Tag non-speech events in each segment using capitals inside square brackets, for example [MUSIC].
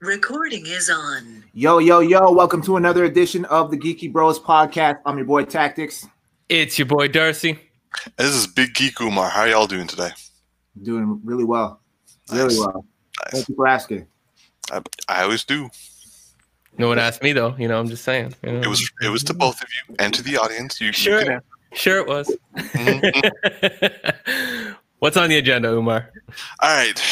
Recording is on. Yo, yo, yo, welcome to another edition of the Geeky Bros podcast. I'm your boy Tactics. It's your boy Darcy. This is Big Geek Umar. How are y'all doing today? Doing really well. Really Nice. well. Nice. Thank you for asking. I, I always do. No one asked me though. You know, I'm just saying. you know. It was it was to both of you and to the audience. You, you Sure. can- sure it was. Mhm. [LAUGHS] What's on the agenda, Umar? All right.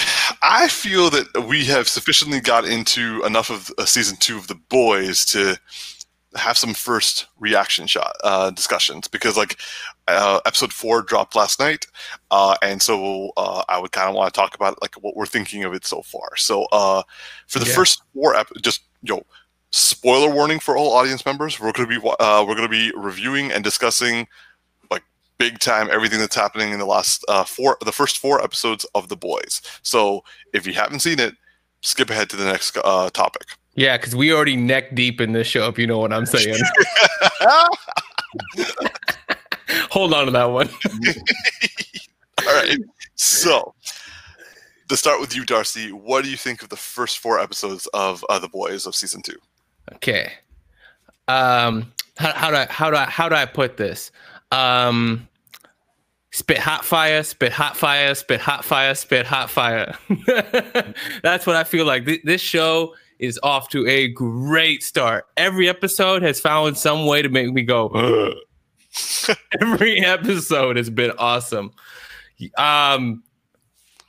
I feel that we have sufficiently got into enough of uh, season two of The Boys to have some first reaction shot uh, discussions because, like, uh, episode four dropped last night, uh, and so uh, I would kind of want to talk about like what we're thinking of it so far. So, uh, for the Yeah. first four, ep- just yo, spoiler warning for all audience members: we're going to be uh, we're going to be reviewing and discussing big time everything that's happening in the last uh, four, the first four episodes of The Boys. So, if you haven't seen it, skip ahead to the next uh, topic. Yeah, because we already neck deep in this show. If you know what I'm saying. [LAUGHS] Hold on to that one. [LAUGHS] All right. So, to start with you, Darcy, what do you think of the first four episodes of uh, The Boys of season two? Okay. Um, how, how do I how do I how do I put this? Um, spit hot fire, spit hot fire, spit hot fire, spit hot fire. [LAUGHS] That's what I feel like. Th- This show is off to a great start. Every episode has found some way to make me go. [LAUGHS] Every episode has been awesome. Um,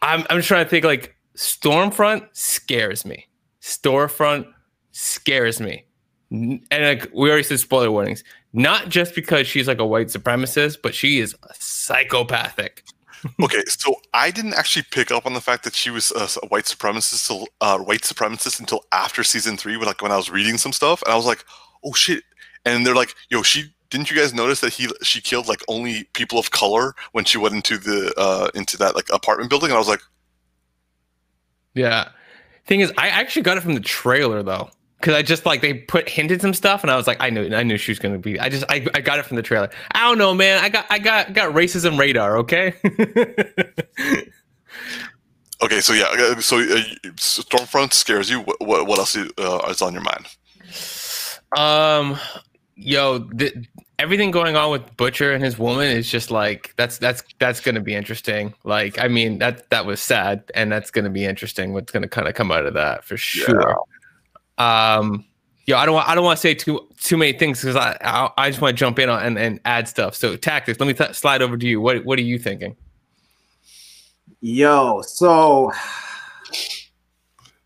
I'm I'm trying to think like Stormfront scares me. Storefront scares me. And like we already said spoiler warnings. Not just because she's like a white supremacist, but she is a psychopathic. [LAUGHS] okay, so I didn't actually pick up on the fact that she was a white supremacist, till- uh, white supremacist until after season three, when like when I was reading some stuff, and I was like, oh shit! And they're like, yo, she didn't you guys notice that he she killed like only people of color when she went into the uh into that like apartment building, and I was like, Yeah. Thing is, I actually got it from the trailer though. Cause I just like they put hinted some stuff and I was like, I knew I knew she was gonna be. I just I, I got it from the trailer. I don't know, man. I got I got got racism radar, okay? [LAUGHS] okay, so yeah, so uh, Stormfront scares you. What what, what else uh, is on your mind? Um, yo, th- everything going on with Butcher and his woman is just like that's that's that's gonna be interesting. Like, I mean, that that was sad, and that's gonna be interesting. What's gonna kind of come out of that for sure. Um, yo, I don't want I don't want to say too too many things because I, I I just want to jump in on and, and add stuff. So tactics, let me th- slide over to you. What what are you thinking? Yo, so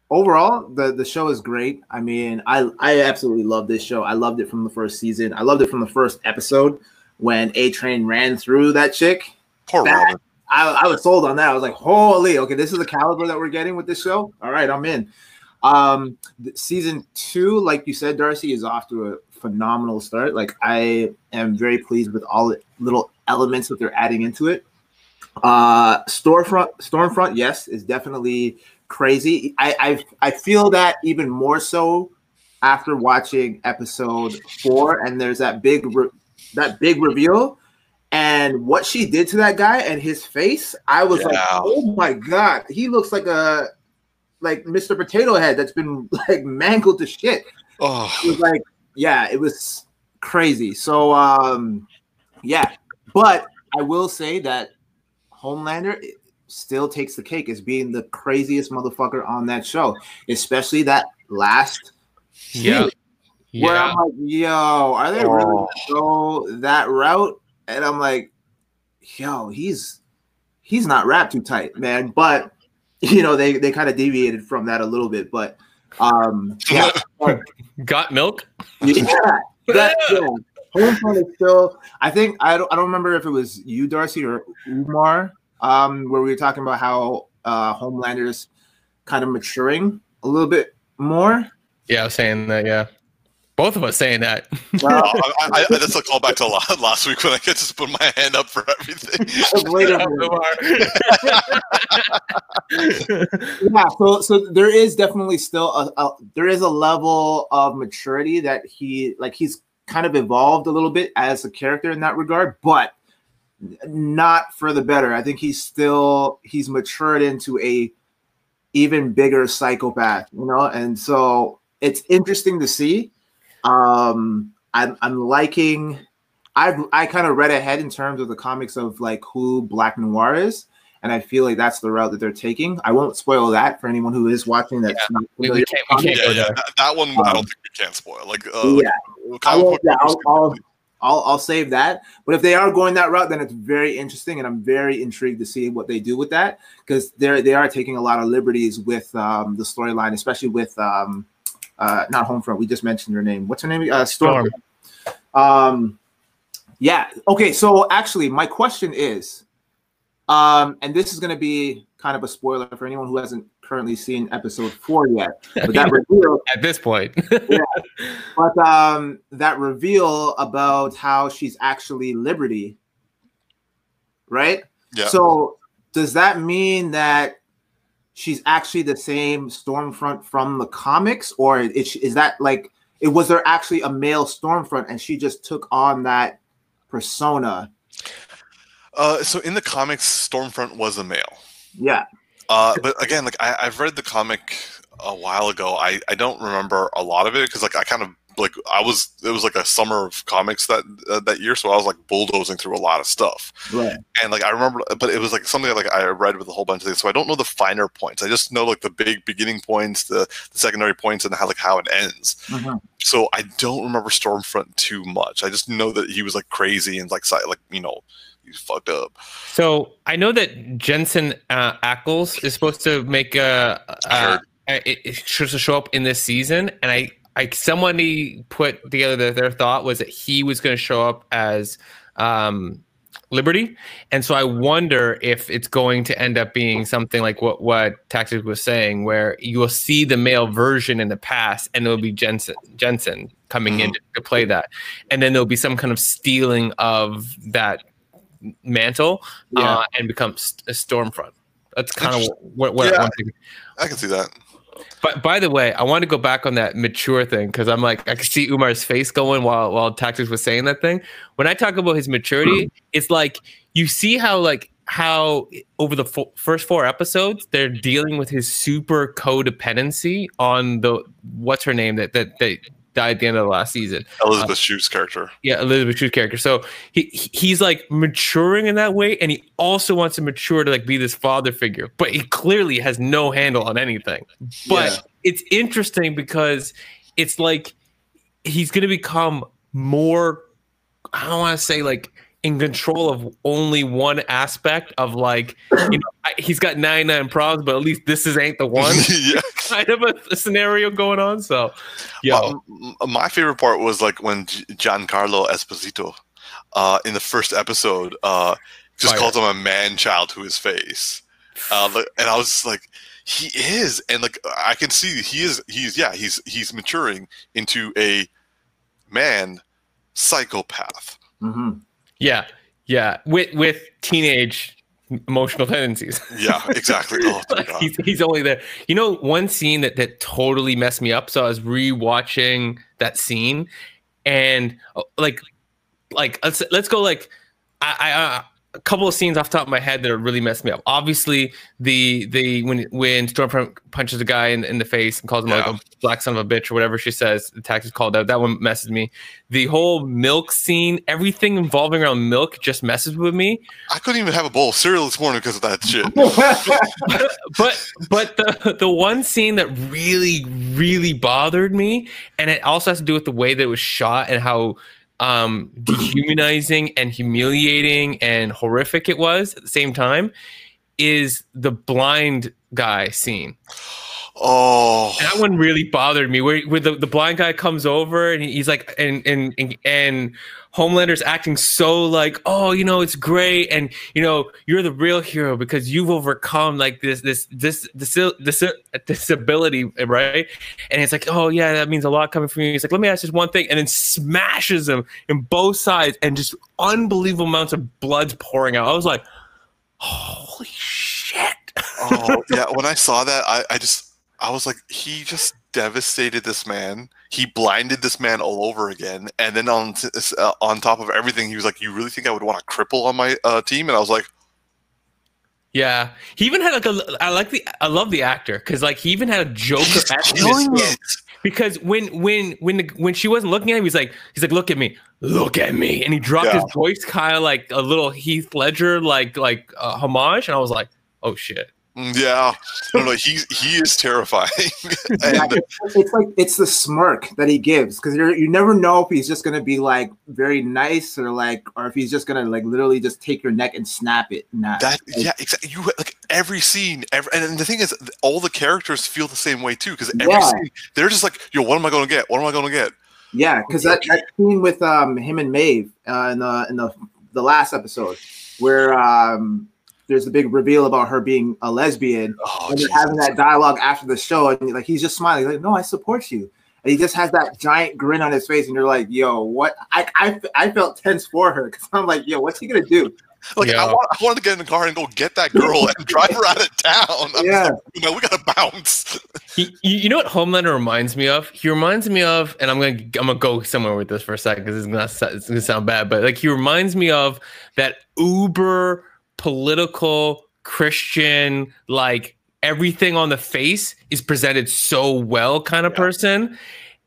overall, the the show is great. I mean, I I absolutely love this show. I loved it from the first season. I loved it from the first episode when A Train ran through that chick. Poor That- Robin. I, I was sold on that. I was like, holy, okay, this is the caliber that we're getting with this show. All right, I'm in. Um, season two, like you said, Darcy, is off to a phenomenal start. Like, I am very pleased with all the little elements that they're adding into it. Uh, Storefront, Stormfront, yes, is definitely crazy. I, I, I feel that even more so after watching episode four, and there's that big, re- that big reveal and what she did to that guy and his face, I was like, oh my god, he looks like a like Mr. Potato Head that's been [LAUGHS] like mangled to shit. Oh, It was like, yeah, it was crazy. So um yeah, but I will say that Homelander still takes the cake as being the craziest motherfucker on that show, especially that last Yeah, scene where yeah. I'm like, yo, are they really Oh. gonna go that route? And I'm like, yo, he's he's not wrapped too tight, man. But [LAUGHS] you know, they they kind of deviated from that a little bit. But um [LAUGHS] yeah, Got milk? yeah, that, yeah. Homefront is still. I think I don't. I don't remember if it was you, Darcy, or Umar, um, where we were talking about how uh, Homelander's kind of maturing a little bit more. Yeah, I was saying that. Yeah, both of us saying that. Well, I, I, I, that's a callback to la- last week when I get to put my hand up for everything. wait a minute. [LAUGHS] yeah so so there is definitely still a, a there is a level of maturity that he like he's kind of evolved a little bit as a character in that regard but not for the better i think he's still he's matured into a even bigger psychopath, you know. And so it's interesting to see. Um, I'm I'm liking. I've I kind of read ahead in terms of the comics of like who Black Noir is, and I feel like that's the route that they're taking. I won't spoil that for anyone who is watching. That's not We, we can't, we can't Yeah, yeah, that, that one I Um, don't think we can spoil. Like, uh, yeah, like, I. Yeah, I'll, I'll, I'll I'll save that. But if they are going that route, then it's very interesting, and I'm very intrigued to see what they do with that because they're they are taking a lot of liberties with um, the storyline, especially with um, uh, not Homefront. We just mentioned her name. What's her name? Uh, Storm. Um, yeah. Okay. So actually, my question is, um, and this is going to be kind of a spoiler for anyone who hasn't currently seen episode four yet. But that [LAUGHS] reveal At this point, [LAUGHS] but um, that reveal about how she's actually Liberty, right? Yeah. So does that mean that she's actually the same Stormfront from the comics, or is, is that like it was there actually a male Stormfront and she just took on that persona? Uh, so in the comics, Stormfront was a male. Yeah, Uh, but again, like I, I've read the comic a while ago. I, I don't remember a lot of it because like I kind of like I was it was like a summer of comics that uh, that year, so I was like bulldozing through a lot of stuff. right. And like I remember, but it was like something like I read with a whole bunch of things. So I don't know the finer points. I just know like the big beginning points, the, the secondary points, and how like how it ends. Mhm. So I don't remember Stormfront too much. I just know that he was like crazy and like si- like you know he's fucked up. So I know that Jensen uh, Ackles is supposed to make a. uh, heard. it, it should show up in this season, and I, I somebody put together their, their thought was that he was going to show up as um, Liberty, and so I wonder if it's going to end up being something like what what Tactics was saying, where you will see the male version in the past, and it'll be Jensen Jensen coming in to play that, and then there'll be some kind of stealing of that mantle Yeah. uh, and becomes a Stormfront. That's kind of what, what Yeah. I'm. I can see that. But by the way, I want to go back on that mature thing because I'm like I can see Umar's face going while while Tactics was saying that thing. When I talk about his maturity, mm-hmm. it's like you see how like how over the fo- first four episodes they're dealing with his super codependency on the what's her name that that that died at the end of the last season. Elizabeth uh, Shue's character. Yeah, Elizabeth Shue's character. So he he- he's like maturing in that way, and he also wants to mature to like be this father figure, but he clearly has no handle on anything. But Yeah. it's interesting because it's like he's going to become more. I don't want to say like in control of only one aspect of like you know he's got 99 problems but at least this is ain't the one [LAUGHS] yeah. Kind of a, a scenario going on so yeah. Um, my favorite part was like when Giancarlo Esposito, uh, in the first episode, uh, just Fire. called him a man child to his face, uh, and I was just like, he is, and like I can see he is. He's yeah. He's he's maturing into a man psychopath. hmm Yeah, yeah, with with teenage emotional tendencies. [LAUGHS] Yeah, exactly. Oh, [LAUGHS] Like, he's, he's only there. You know, one scene that that totally messed me up. So I was rewatching that scene, and uh, like, like let's let's go like, I, I a couple of scenes off the top of my head that really messed me up. Obviously, the the when when Stormfront punches a guy in, in the face and calls him like a black son of a bitch or whatever she says, the Tactics called out. That one messes me. The whole milk scene, everything involving around milk, just messes with me. I couldn't even have a bowl of cereal this morning because of that shit. [LAUGHS] but but the the one scene that really really bothered me and it also has to do with the way that it was shot and how um dehumanizing and humiliating and horrific it was at the same time is the blind guy scene Oh, that one really bothered me. Where, where the, the blind guy comes over and he's like, and and and, and Homelander's acting so like, oh, you know, it's great, and you know, you're the real hero because you've overcome like this this this this, this disability, right? And it's like, oh yeah, that means a lot coming from you. He's like, let me ask just one thing, and then smashes him in both sides, and just unbelievable amounts of blood's pouring out. I was like, holy shit. oh [LAUGHS] yeah. When I saw that, I, I just I was like, he just devastated this man. He blinded this man all over again, and then on t- uh, on top of everything, he was like, "You really think I would want to cripple on my uh, team?" And I was like, Yeah, he even had like a. I like the. I love the actor because like he even had a Joker He's killing it. because when when when the, when she wasn't looking at him, he's like he's like look at me, look at me, and he dropped Yeah. his voice kind of like a little Heath Ledger like like uh, homage, and I was like, oh shit. [LAUGHS] Yeah, no, no, he's he is terrifying. [LAUGHS] And it's, like it's the smirk that he gives because you you never know if he's just gonna be like very nice or like or if he's just gonna like literally just take your neck and snap it. Nah, that yeah, exactly. You like every scene, every, and the thing is, all the characters feel the same way too. Because every Yeah. scene, they're just like, "Yo, what am I going to get? What am I going to get?" yeah, because that, that scene with um him and Maeve uh, in the in the the last episode where um there's the big reveal about her being a lesbian Oh, and they're having that dialogue after the show, and like he's just smiling, He's like, "No, I support you," and he just has that giant grin on his face, and you're like, "Yo, what?" I I, I felt tense for her because I'm like, "Yo, what's he gonna do?" Like I, want, I wanted to get in the car and go get that girl and drive her out of town. I'm Yeah. like, you know, we gotta bounce. He, you, you know what Homelander reminds me of? He reminds me of, and I'm gonna I'm gonna go somewhere with this for a second because it's gonna it's gonna sound bad, but like he reminds me of that uber political Christian like everything on the face is presented so well kind of Yeah. person.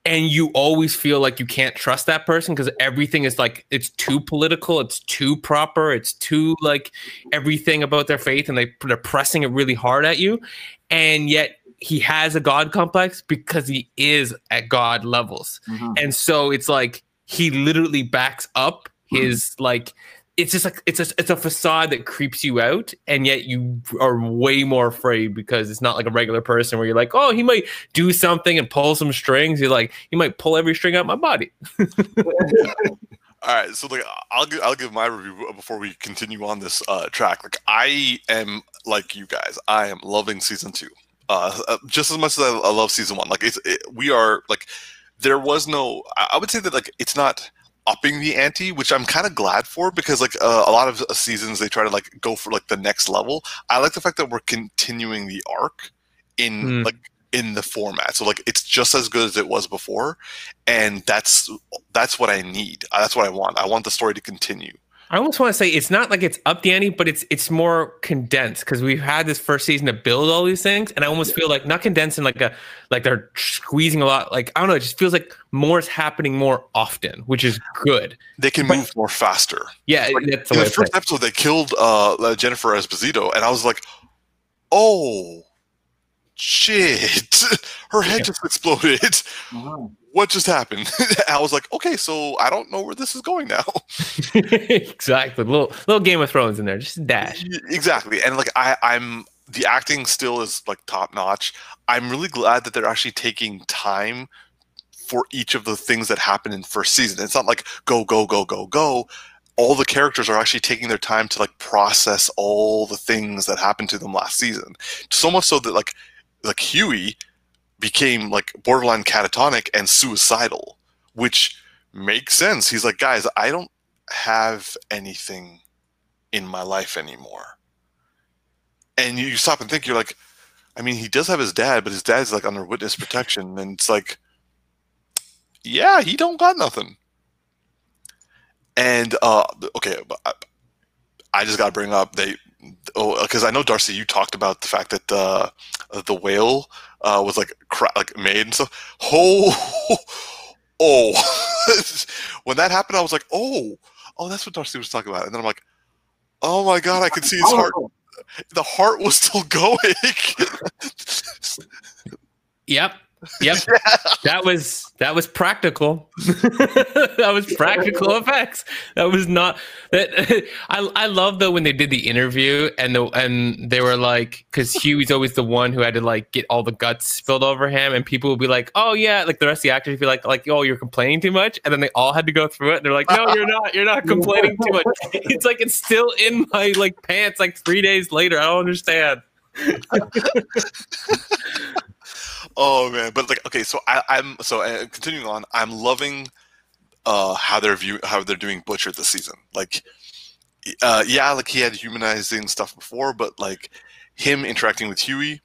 And you always feel like you can't trust that person because everything is like it's too political, it's too proper, it's too like everything about their faith, and they they're pressing it really hard at you and yet he has a god complex because he is at god levels Mhm. and so it's like he literally backs up his like it's just like it's a it's a facade that creeps you out and yet you are way more afraid because it's not like a regular person where you're like oh he might do something and pull some strings you're like he might pull every string out my body [LAUGHS] All right, so like I'll give I'll give my review before we continue on this uh, track. Like I am like you guys, I am loving season two, uh, uh, just as much as I, I love season one. Like it's it, we are like there was no. I I would say that like it's not upping the ante, which I'm kind of glad for because like uh, a lot of uh, seasons they try to like go for like the next level. I like the fact that we're continuing the arc in Hmm. like in the format. So like it's just as good as it was before, and that's that's what I need. That's what I want. I want the story to continue. I almost want to say it's not like it's up the ante, but it's it's more condensed because we've had this first season to build all these things, and I almost feel like not condensed in like a like they're squeezing a lot. Like I don't know, it just feels like more is happening more often, which is good. They can But- move more faster. Yeah, Like, that's the In the to put first episode, they killed uh, uh, Jennifer Esposito, and I was like, "Oh, shit! [LAUGHS] Her head Yeah. just exploded. Uh-huh. What just happened?" [LAUGHS] I was like, "Okay, so I don't know where this is going now." [LAUGHS] exactly, little little Game of Thrones in there, just dash. Exactly and like i i'm the acting still is like top notch i'm really glad that they're actually taking time for each of the things that happen in first season it's not like go go go go go all the characters are actually taking their time to like process all the things that happened to them last season so much so that like like Hughie became like borderline catatonic and suicidal which makes sense he's like guys i don't have anything in my life anymore. And you, stop and think, you're like, I mean, he does have his dad, but his dad's like under witness protection, and it's like, yeah, he don't got nothing. And uh, okay, I just got to bring up they, oh, because I know Darcy, you talked about the fact that uh, the whale uh, was like cra- like made and stuff. [LAUGHS] Oh, oh, [LAUGHS] when that happened, I was like, oh, oh, that's what Darcy was talking about, and then I'm like, oh my god, I could see his heart. Oh, The heart was still [LAUGHS] going. Yep, yep. That was that was practical. [LAUGHS] that was practical effects. That was not that. [LAUGHS] I I love though when they did the interview and the and they were like because Hughie's always the one who had to like get all the guts spilled over him and people would be like oh yeah like the rest of the actors would be like like oh you're complaining too much and then they all had to go through it and they're like no you're not you're not complaining too much. [LAUGHS] It's like it's still in my like pants like three days later. I don't understand. Oh man, but like okay, so I, I'm so uh, continuing on. I'm loving uh, how they're view how they're doing Butcher this season. Like, uh, yeah, like he had humanizing stuff before, but like him interacting with Hughie.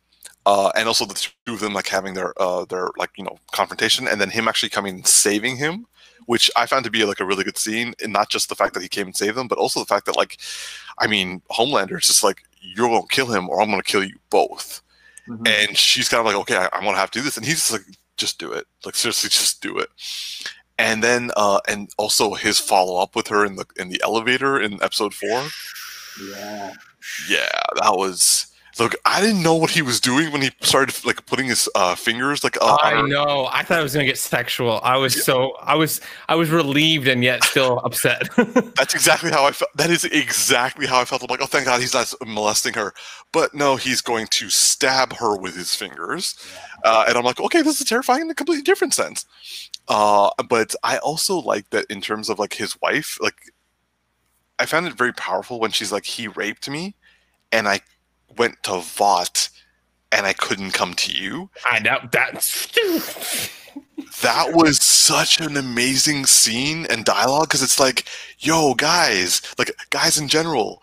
Uh, and also the two of them like having their uh, their like you know confrontation, and then him actually coming and saving him, which I found to be like a really good scene. And not just the fact that he came and saved them, but also the fact that like, I mean, Homelander is just like you're gonna kill him or I'm gonna kill you both. Mhm. And she's kind of like, okay, I, I'm gonna have to do this, and he's just like, just do it, like seriously, [LAUGHS] just do it. And then, uh, and also his follow up with her in the in the elevator in episode four. Yeah. Yeah, that was. Look, I didn't know what he was doing when he started like putting his uh, fingers like. Uh, I know. I thought it was gonna get sexual. I was so I was I was relieved and yet still [LAUGHS] upset. That's [LAUGHS] exactly how I felt. That is exactly how I felt. I'm like, oh, thank God he's not molesting her. But no, he's going to stab her with his fingers. Uh, and I'm like, okay, this is terrifying in a completely different sense. Uh, but I also like that in terms of like his wife, like, I found it very powerful when she's like, he raped me and I went to Vought and I couldn't come to you. I know that's [LAUGHS] that was such an amazing scene and dialogue because it's like yo guys like guys in general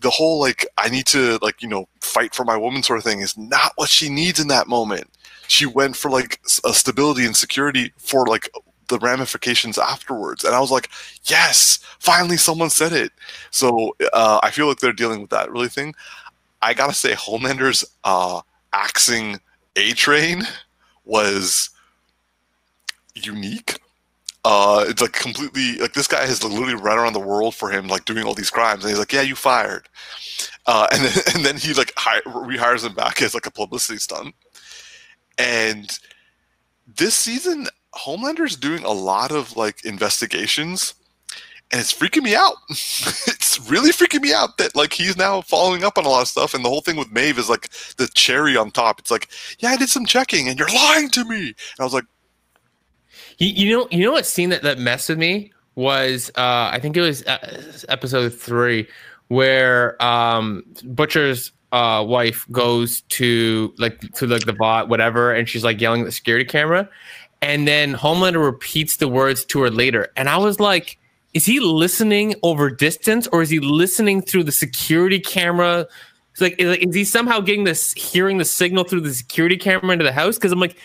the whole like i need to like you know fight for my woman sort of thing is not what she needs in that moment. She went for like a stability and security for like the ramifications afterwards. And i was like yes finally someone said it. So uh, i feel like they're dealing with that really thing i gotta say homelander's uh axing A Train was unique. Uh, it's like completely like this guy has literally run around the world for him, like doing all these crimes, and he's like, "Yeah, you fired." Uh, and then [LAUGHS] and then he like hi- rehires him back as like a publicity stunt. And this season, Homelander's doing a lot of like investigations, and it's freaking me out. [LAUGHS] it's really freaking me out that like he's now following up on a lot of stuff, and the whole thing with Maeve is like the cherry on top. It's like, yeah, I did some checking, and you're lying to me. And I was like. You, you know, you know what scene that that messed with me was uh, I think it was uh, episode three where um, Butcher's uh, wife goes to like to like the Vought whatever, and she's like yelling at the security camera, and then Homelander repeats the words to her later, and I was like, is he listening over distance or is he listening through the security camera? It's like, is, is he somehow getting this hearing the signal through the security camera into the house? Because I'm like,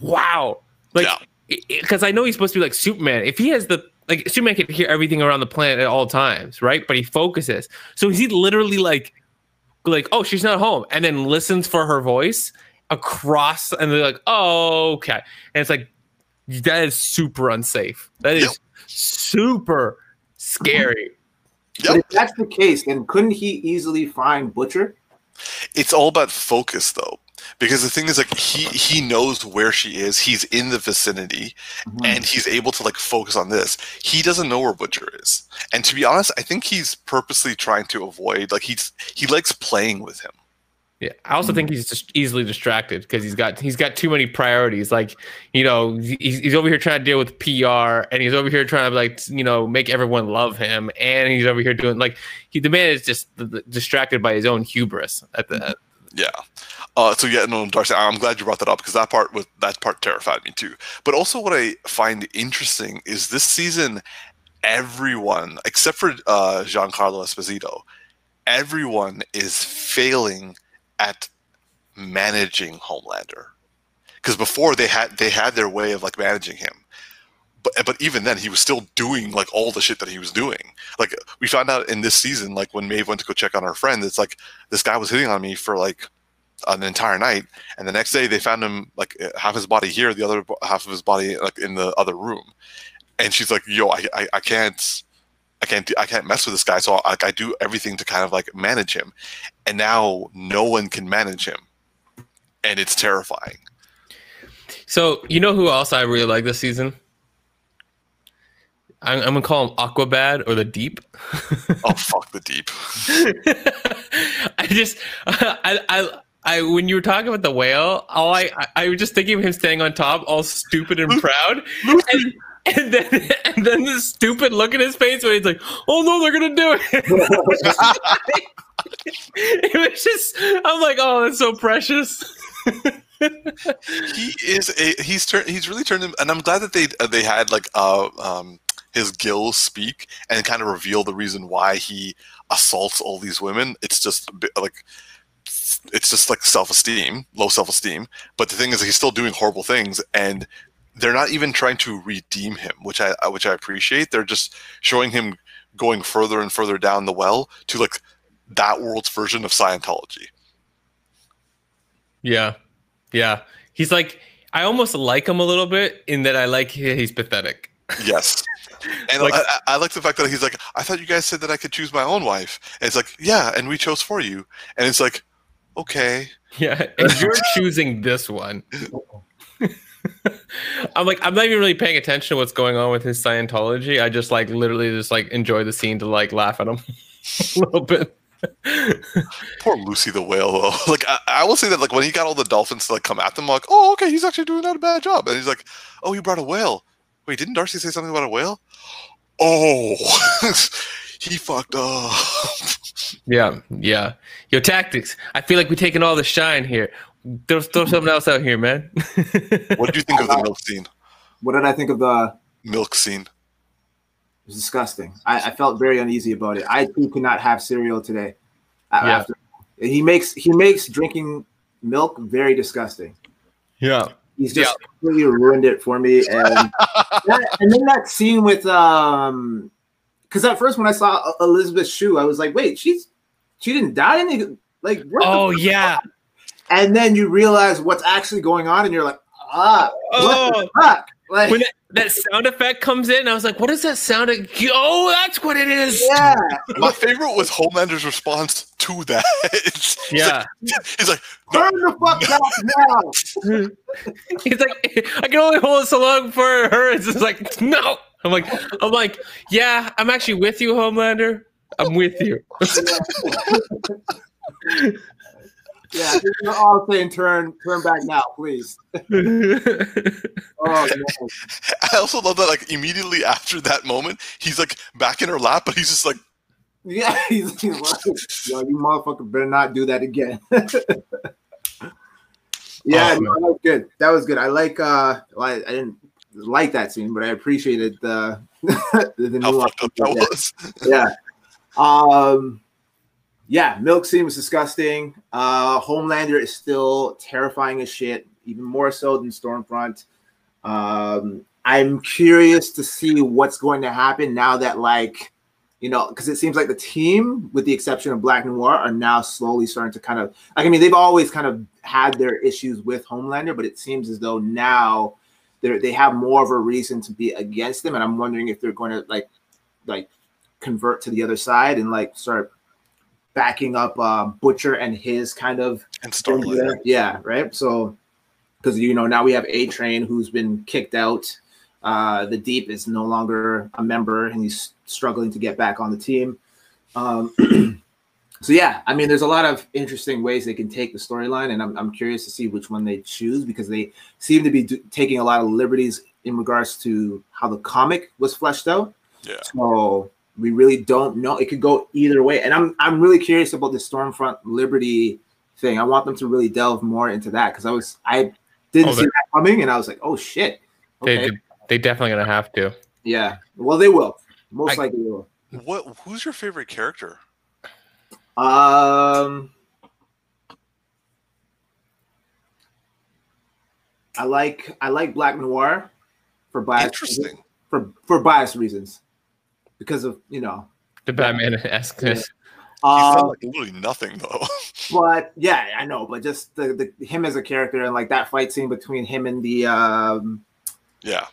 wow, like Yeah. because I know he's supposed to be like Superman. If he has the like Superman can hear everything around the planet at all times, right? But he focuses. So is he literally like like, oh, she's not home, and then listens for her voice across, and they're like, oh, okay. And it's like that is super unsafe. That is. Super scary. But if that's the case, then couldn't he easily find Butcher? It's all about focus, though, because the thing is, like, he he knows where she is. He's in the vicinity, Mm-hmm. and he's able to like focus on this. He doesn't know where Butcher is, and to be honest, I think he's purposely trying to avoid. Like, he's he likes playing with him. Yeah, I also think he's just easily distracted because he's got he's got too many priorities. Like, you know, he's, he's over here trying to deal with PR, and he's over here trying to like you know make everyone love him, and he's over here doing like he the man is just distracted by his own hubris at the Yeah. Uh, so yeah, no, Darcy, I'm glad you brought that up because that part was that part terrified me too. But also, what I find interesting is this season, everyone except for uh, Giancarlo Esposito, everyone is failing at managing Homelander. Because before they had they had their way of like managing him, but but even then he was still doing like all the shit that he was doing. Like we found out in this season, like when Maeve went to go check on her friend, it's like this guy was hitting on me for like an entire night, and the next day they found him like half his body here, the other half of his body like in the other room, and she's like, "Yo, I I, I can't." I can't do- I can't mess with this guy, so I, I do everything to kind of like manage him, and now no one can manage him, and it's terrifying. So you know who else I really like this season? I'm, I'm gonna call him Aquabad or the Deep. [LAUGHS] Oh fuck the deep. [LAUGHS] I just [LAUGHS] I I. I when you were talking about the whale, all I, I I was just thinking of him standing on top, all stupid and proud, and, [LAUGHS] and then and then the stupid look in his face when he's like, "Oh no, they're gonna do it." [LAUGHS] it was just, I'm like, "Oh, that's so precious." he is a he's turned he's really turned him and i'm glad that they uh, they had like uh um his gills speak and kind of reveal the reason why he assaults all these women it's just like it's just like self-esteem low self-esteem but the thing is he's still doing horrible things and they're not even trying to redeem him which i which i appreciate they're just showing him going further and further down the well to like that world's version of Scientology. Yeah, yeah. He's like, I almost like him a little bit in that I like he's pathetic. Yes. And Like- I, I- like the fact that he's like, I thought you guys said that I could choose my own wife. And it's like, yeah, and we chose for you. And it's like, okay. Yeah, and you're choosing this one. [LAUGHS] I'm like, I'm not even really paying attention to what's going on with his Scientology. I just like literally just like enjoy the scene to like laugh at him [LAUGHS] a little bit. Poor Lucy the whale, though. [LAUGHS] Like, I, I will say that, like, when he got all the dolphins to like come at them, like, oh, okay, he's actually doing not a bad job. And he's like, oh, you brought a whale. Wait, didn't Darcy say something about a whale? [GASPS] Oh, [LAUGHS] he fucked up. Yeah, yeah. Your tactics. I feel like we're taking all the shine here. Throw, throw something else out here, man. [LAUGHS] What did you think of the milk scene? What did I think of the? Milk scene. It was disgusting. I, I felt very uneasy about it. I too could not have cereal today. Yeah. After he makes he makes drinking milk very disgusting. yeah. He's just completely ruined it for me. [LAUGHS] And that, and then that scene with um, because at first when I saw Elizabeth Shue, I was like, wait, she's she didn't die, and they, like, what the Oh fuck? Yeah. and then you realize what's actually going on, and you're like, ah, what the Oh, fuck? Like, when that, that sound effect comes in, I was like, "What does that sound?" Like? Oh, that's what it is. yeah, My favorite was Homelander's response to that. [LAUGHS] It's- he's Yeah. like- He's like, turn the fuck back now. [LAUGHS] He's like, I can only hold it so long for her. It's like, no. I'm like, I'm like, yeah, I'm actually with you, Homelander. I'm with you. [LAUGHS] Yeah, you're all saying turn, turn back now, please. [LAUGHS] Oh, no. I also love that, like, immediately after that moment, he's like back in her lap, but he's just like, yeah, [LAUGHS] he's, he's like, yo, you motherfucker better not do that again. [LAUGHS] yeah, Oh, no, that was good. That was good. I like. uh well, I, I didn't like that scene, but I appreciated the the, the how fucked up that that. was. yeah. Um yeah, milk scene was disgusting. Uh Homelander is still terrifying as shit, even more so than Stormfront. Um I'm curious to see what's going to happen now that like you know, because it seems like the team, with the exception of Black Noir, are now slowly starting to kind of like I mean, they've always kind of had their issues with Homelander, but it seems as though now they they have more of a reason to be against them, and I'm wondering if they're going to like like convert to the other side and like start backing up uh, Butcher and his kind of And Starlight. yeah, right. So because you know now we have A Train who's been kicked out. Uh, the Deep is no longer a member and he's struggling to get back on the team. Um, [CLEARS THROAT] so yeah, I mean, there's a lot of interesting ways they can take the storyline, and I'm, I'm curious to see which one they choose because they seem to be do- taking a lot of liberties in regards to how the comic was fleshed out. Yeah. So we really don't know. It could go either way, and I'm I'm really curious about the Stormfront Liberty thing. I want them to really delve more into that because I was I didn't Oh, see that coming, and I was like, oh shit. Okay. They they definitely gonna have to. Yeah. Well, they will. Most I- likely will. What? Who's your favorite character? Um, I like I like Black Noir for bias Interesting. for for bias reasons because of you know. The Batman esqueness. He's Uh, done like literally nothing though. [LAUGHS] but yeah, I know. But just the, the him as a character and like that fight scene between him and the um yeah.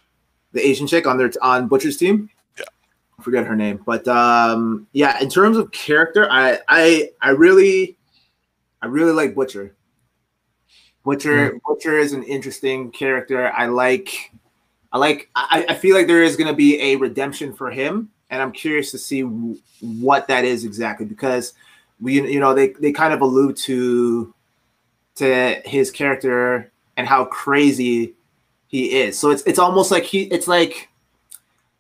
the Asian chick on their on Butcher's team. Yeah. I forget her name, but um, yeah. In terms of character, I I I really I really like Butcher. Butcher Butcher is an interesting character. I like I like I, I feel like there is going to be a redemption for him, and I'm curious to see w- what that is exactly because we you know they they kind of allude to to his character and how crazy he is. So it's it's almost like he it's like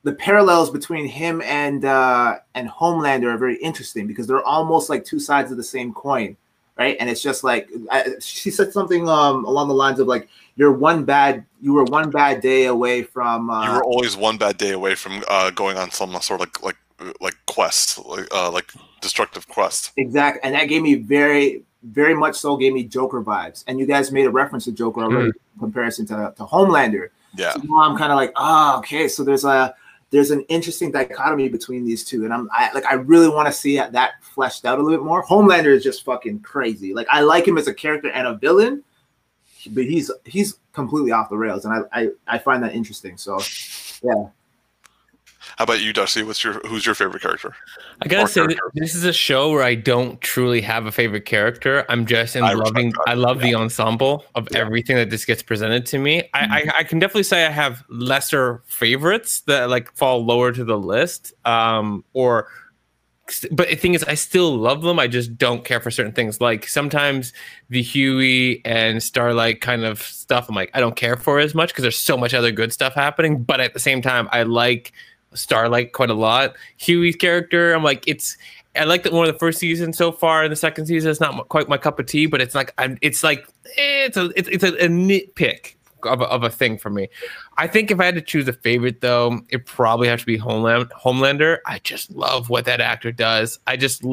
the parallels between him and uh and Homelander are very interesting because they're almost like two sides of the same coin, right? And it's just like I, she said something um along the lines of like you're one bad you were one bad day away from uh, you were always one bad day away from uh, going on some sort of like like like quest, like uh, like destructive quest. Exactly, and that gave me very, very much so gave me Joker vibes. And you guys made a reference to Joker already in comparison to, to Homelander. Yeah. So now I'm kind of like, ah, okay. So there's a there's an interesting dichotomy between these two, and I'm I, like I really want to see that, fleshed out a little bit more. Homelander is just fucking crazy. Like I like him as a character and a villain, but he's he's completely off the rails, and I I, I find that interesting. So yeah, How about you, Darcy? What's your who's your favorite character? I gotta Or say, this is a show where I don't truly have a favorite character. I'm just in I loving. I love the ensemble of Yeah. everything that this gets presented to me. I, Mm-hmm. I I can definitely say I have lesser favorites that like fall lower to the list. Um, or, but the thing is, I still love them. I just don't care for certain things. Like sometimes the Hughie and Starlight kind of stuff. I'm like, I don't care for as much because there's so much other good stuff happening. But at the same time, I like Starlight quite a lot. Hughie's character, I'm like, it's. I like that one of the first season so far. In the second season, it's not quite my cup of tea, but it's like I'm. It's like eh, it's a it's, it's a, a nitpick of a, of a thing for me. I think if I had to choose a favorite, though, it probably has to be Homeland Homelander. I just love what that actor does. I just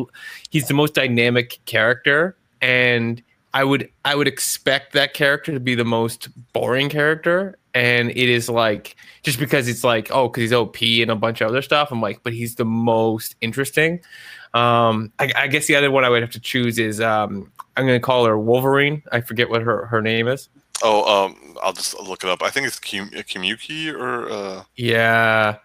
he's the most dynamic character, and I would I would expect that character to be the most boring character, and it is like just because it's like oh because he's OP and a bunch of other stuff. I'm like, but he's the most interesting. Um, I, I guess the other one I would have to choose is um, I'm gonna call her Wolverine. I forget what her her name is. Oh, um, I'll just look it up. I think it's Kim- Kimuki or uh, Yeah.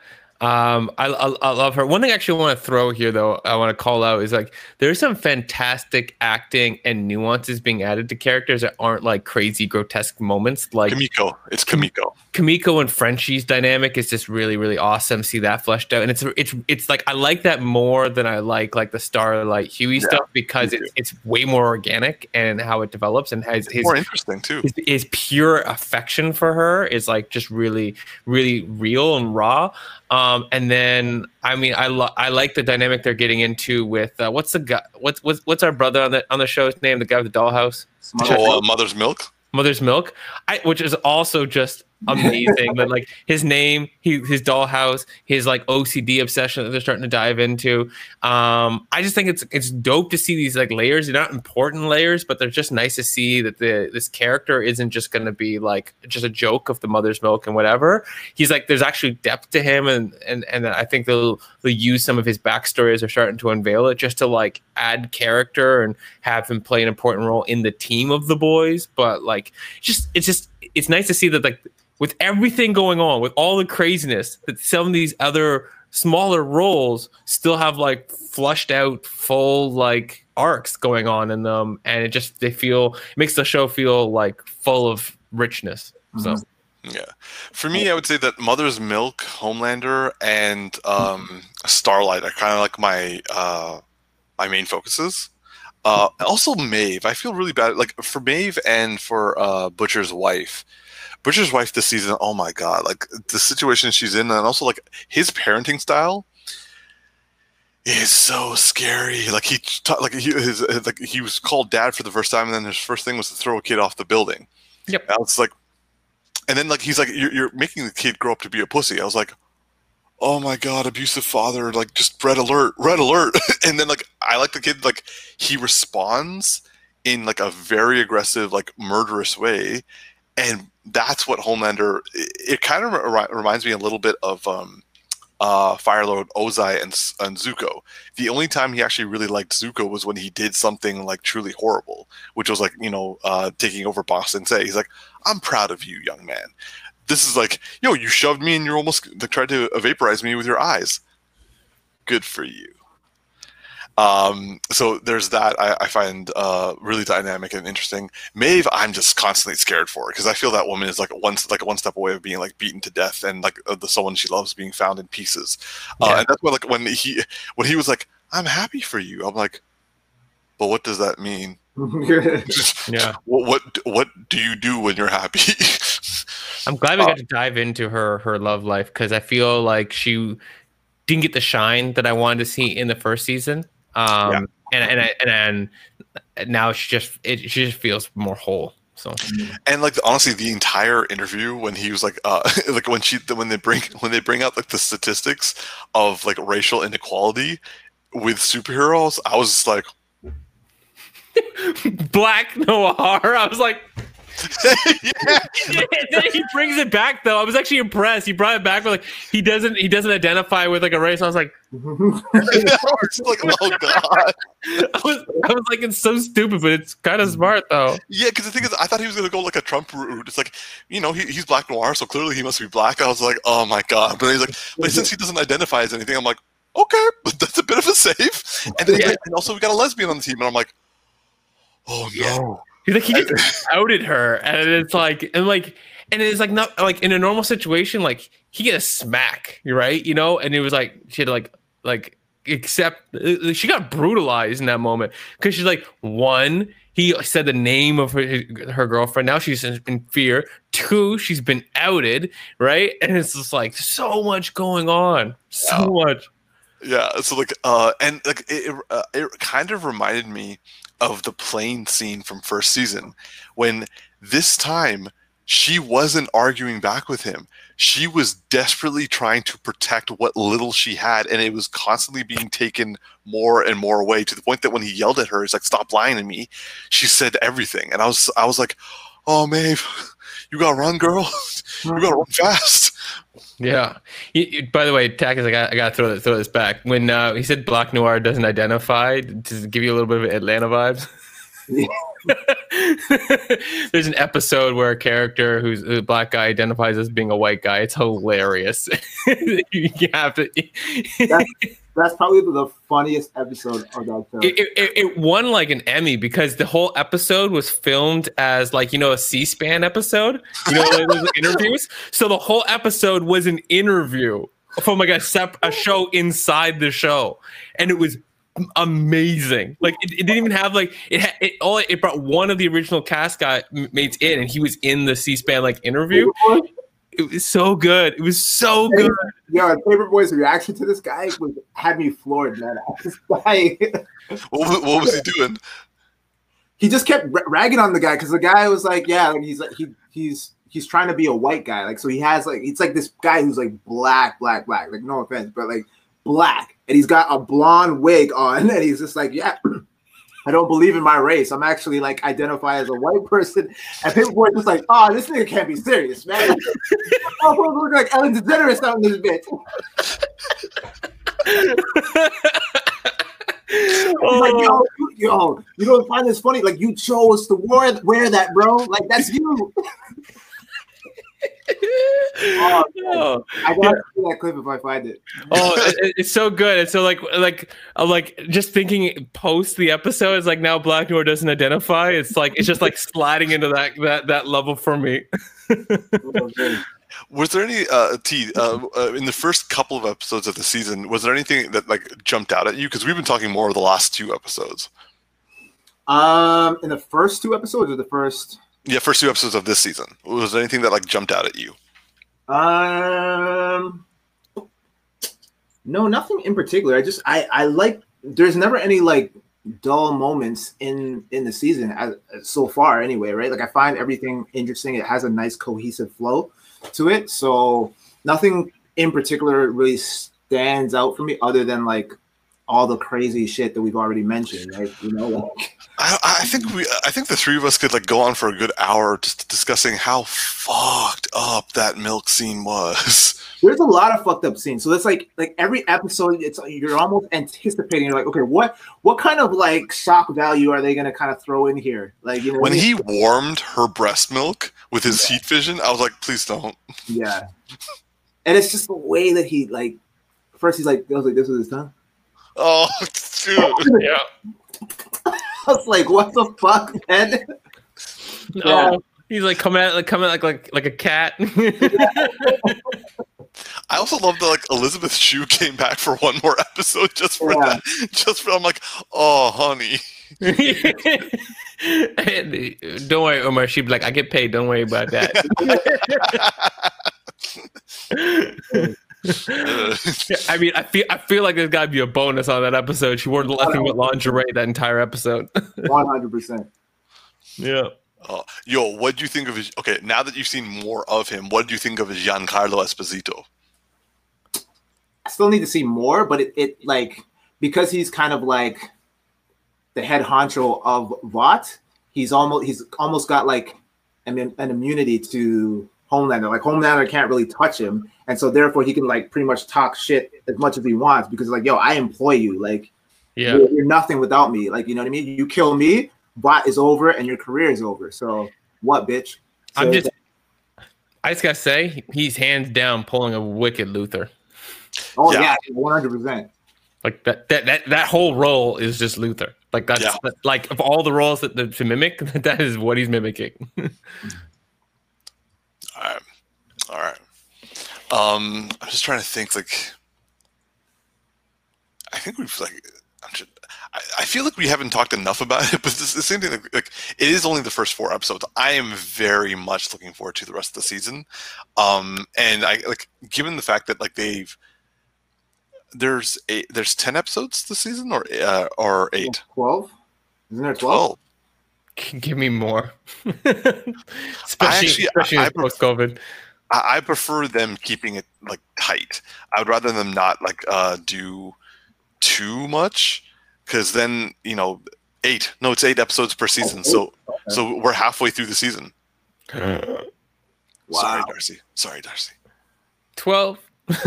Um, I, I, I love her. One thing I actually want to throw here, though, I want to call out is like there's some fantastic acting and nuances being added to characters that aren't like crazy, grotesque moments. Like Kimiko. It's Kimiko. Kimiko and Frenchie's dynamic is just really, really awesome. See that fleshed out, and it's it's it's like I like that more than I like like the Starlight Hughie Yeah, stuff because it's it's way more organic and how it develops and has his More interesting too. his, his pure affection for her is like just really really real and raw. Um and then i mean i lo- i like the dynamic they're getting into with uh, what's the guy what's what's what's our brother on the on the show's name the guy with the dollhouse? Oh, uh, Mother's Milk. mother's milk. I which is also just amazing. But like his name he his dollhouse his like ocd obsession that they're starting to dive into. Um i just think it's it's dope to see these like layers. They're not important layers but they're just nice to see that the this character isn't just going to be like just a joke of the mother's milk and whatever. He's like there's actually depth to him and and and i think they'll they'll use some of his backstory as they're starting to unveil it just to like add character and have him play an important role in the team of the boys. But like just it's just it's nice to see that like with everything going on with all the craziness that some of these other smaller roles still have like flushed out full like arcs going on in them and it just they feel it makes the show feel like full of richness so Mhm. Yeah. For me, I would say that Mother's Milk, Homelander, and um, Starlight are kind of like my uh, my main focuses. Uh, also, Maeve. I feel really bad. Like for Maeve and for uh, Butcher's wife. Butcher's wife this season. Oh my god! Like the situation she's in, and also like his parenting style is so scary. Like he ta- like he his, like he was called dad for the first time, and then his first thing was to throw a kid off the building. Yep. I was like, and then like he's like, you're, you're making the kid grow up to be a pussy. I was like, oh my god, abusive father, like just red alert, red alert. [LAUGHS] and then like I like the kid, like he responds in like a very aggressive, like murderous way, and that's what Homelander. It, it kind of re- reminds me a little bit of um, uh, Firelord Ozai and and Zuko. The only time he actually really liked Zuko was when he did something like truly horrible, which was like you know uh, taking over Ba Sing Se. Say he's like, "I'm proud of you, young man." This is like, yo, you shoved me and you're almost like, tried to vaporize me with your eyes. Good for you. Um, so there's that I, I find uh, really dynamic and interesting. Maeve, I'm just constantly scared for because I feel that woman is like one like one step away of being like beaten to death and like uh, the someone she loves being found in pieces. Uh, and that's why like when he when he was like, "I'm happy for you," I'm like, "But what does that mean? [LAUGHS] [LAUGHS] yeah what what what do you do when you're happy?" [LAUGHS] i'm glad we Uh, got to dive into her her love life because i feel like she didn't get the shine that i wanted to see in the first season um Yeah. and and and, and now she just it she just feels more whole so and like honestly the entire interview when he was like uh [LAUGHS] like when she when they bring when they bring out like the statistics of like racial inequality with superheroes i was just like [LAUGHS] Black Noir. [LAUGHS] I was like, [LAUGHS] yeah. then he brings it back though. I was actually impressed. He brought it back with like he doesn't he doesn't identify with like a race. I was like, [LAUGHS] [LAUGHS] It's like, oh god. I was I was like, it's so stupid, but it's kind of smart though. Yeah, because the thing is, I thought he was gonna go like a Trump route. It's like, you know, he, he's black noir, so clearly he must be black. I was like, oh my god. But he's like, but since he doesn't identify as anything, I'm like, okay, but that's a bit of a save. And then he's Yeah. like, and also we got a lesbian on the team, and I'm like, oh no. He's like he just [LAUGHS] outed her, and it's like and like and it's like not like in a normal situation, like he get a smack, right? You know, and it was like she had to like like accept she got brutalized in that moment. Because she's like one he said the name of her, her girlfriend. Now she's in fear. Two she's been outed right? And it's just like so much going on. So much. Yeah, so like, uh, and like it, it, uh, it kind of reminded me of the plane scene from first season when this time she wasn't arguing back with him. She was desperately trying to protect what little she had, and it was constantly being taken more and more away to the point that when he yelled at her, he's like, "Stop lying to me." She said everything, and I was, I was like, "Oh, Maeve, [LAUGHS] you gotta run, girl. [LAUGHS] you gotta run fast." Yeah. You- you- by the way, Tactics, I got I got to throw, throw this back. When uh, he said Black Noir doesn't identify, to give you a little bit of Atlanta vibes. [LAUGHS] There's an episode where a character who's a black guy identifies as being a white guy. It's hilarious. [LAUGHS] you have to. That's probably the funniest episode of that show. It, it, it won like an Emmy because the whole episode was filmed as like you know a C-SPAN episode, you know interviews. So the whole episode was an interview from like a sep- a show inside the show, and it was amazing. Like it, it didn't even have like it. Ha- it all it brought one of the original cast guy mates in, and he was in the C-SPAN like interview. It was so good. It was so good. Yo, Paperboy's reaction to this guy was had me floored, man. [LAUGHS] This guy, What, was- what was he doing? he just kept ragging on the guy because the guy was like, yeah, like he's like he he's he's trying to be a white guy, like so he has like it's like this guy who's like black, black, black. Like no offense, but like black, and he's got a blonde wig on, [LAUGHS] and he's just like, yeah. [CLEARS THROAT] I don't believe in my race. I'm actually like identify as a white person. And Paperboy's just like, oh, this nigga can't be serious, man. [LAUGHS] oh, look like Ellen DeGeneres out in this bitch. [LAUGHS] He's like, Oh. yo, you, yo, you don't find this funny? Like, you chose to wear, wear that, bro. Like, that's you. [LAUGHS] Oh, [LAUGHS] Oh. I gotta see that clip if I find it. oh, it- [LAUGHS] it- it's so good. It's so like like I'm like just thinking post the episode. is like now Black Noir doesn't identify. It's like it's just like [LAUGHS] sliding into that that that level for me. Was there any uh, T uh, uh, in the first couple of episodes of the season? Was there anything that like jumped out at you? Because we've been talking more of the last two episodes. Um, in the first two episodes or the first, Yeah, first two episodes of this season. Was there anything that like jumped out at you? Um, no, nothing in particular. I just, I, I like. There's never any like dull moments in in the season as, so far anyway right like i find everything interesting it has a nice cohesive flow to it so nothing in particular really stands out for me other than like all the crazy shit that we've already mentioned right you know like I, I think we, I think the three of us could like go on for a good hour just discussing how fucked up that milk scene was. [LAUGHS] there's a lot of fucked up scenes so that's like like every episode it's you're almost anticipating you're like okay what what kind of like shock value are they going to kind of throw in here like you know When he warmed her breast milk with his heat vision, I was like, please don't. Yeah. And it's just the way that he like first he's like, I was like, this was his tongue. Oh, dude. Yeah. [LAUGHS] I was like, what the fuck, man? [LAUGHS] No. Oh. He's like coming out like coming out like like like a cat. [LAUGHS] I also love that like Elizabeth Shue came back for one more episode just for Yeah. that. Just for I'm like, oh honey. And, don't worry, Omar. She'd be like, I get paid. Don't worry about that. I mean, I feel I feel like there's got to be a bonus on that episode. She wore nothing but lingerie that entire episode. [LAUGHS] One hundred percent. yeah. Oh, yo, what do you think of his? Okay, now that you've seen more of him, what do you think of his Giancarlo Esposito? I still need to see more, but it, it like because he's kind of like the head honcho of Vought, he's almost he's almost got like an, an immunity to Homelander. Like Homelander can't really touch him, and so therefore he can like pretty much talk shit as much as he wants because like, yo, I employ you. Like, Yeah. you're, you're nothing without me. Like, you know what I mean? You kill me, Vought is over, and your career is over. So what, bitch? I'm So- just I just gotta say, he's hands down pulling a wicked Luther. oh Yeah. yeah, one hundred percent. Like that, that that that whole role is just Luther. Like that's Yeah. that- like of all the roles that, that to mimic, [LAUGHS] that is what he's mimicking. [LAUGHS] All right. All right. Um, I'm just trying to think. Like, I think we've like. I'm just, I, I feel like we haven't talked enough about it, [LAUGHS] but it's the same thing. Like, like, it is only the first four episodes. I am very much looking forward to the rest of the season. Um, and I like given the fact that like they've there's eight, there's ten episodes this season or uh, or eight. Twelve? Isn't there twelve? Twelve. Give me more, [LAUGHS] especially actually- especially I- I post COVID. I, I prefer them keeping it like tight. I would rather them not like uh do too much because then you know eight. No, it's eight episodes per season. So so we're halfway through the season. Sorry, Wow. Darcy. Sorry, Darcy. Twelve. [LAUGHS]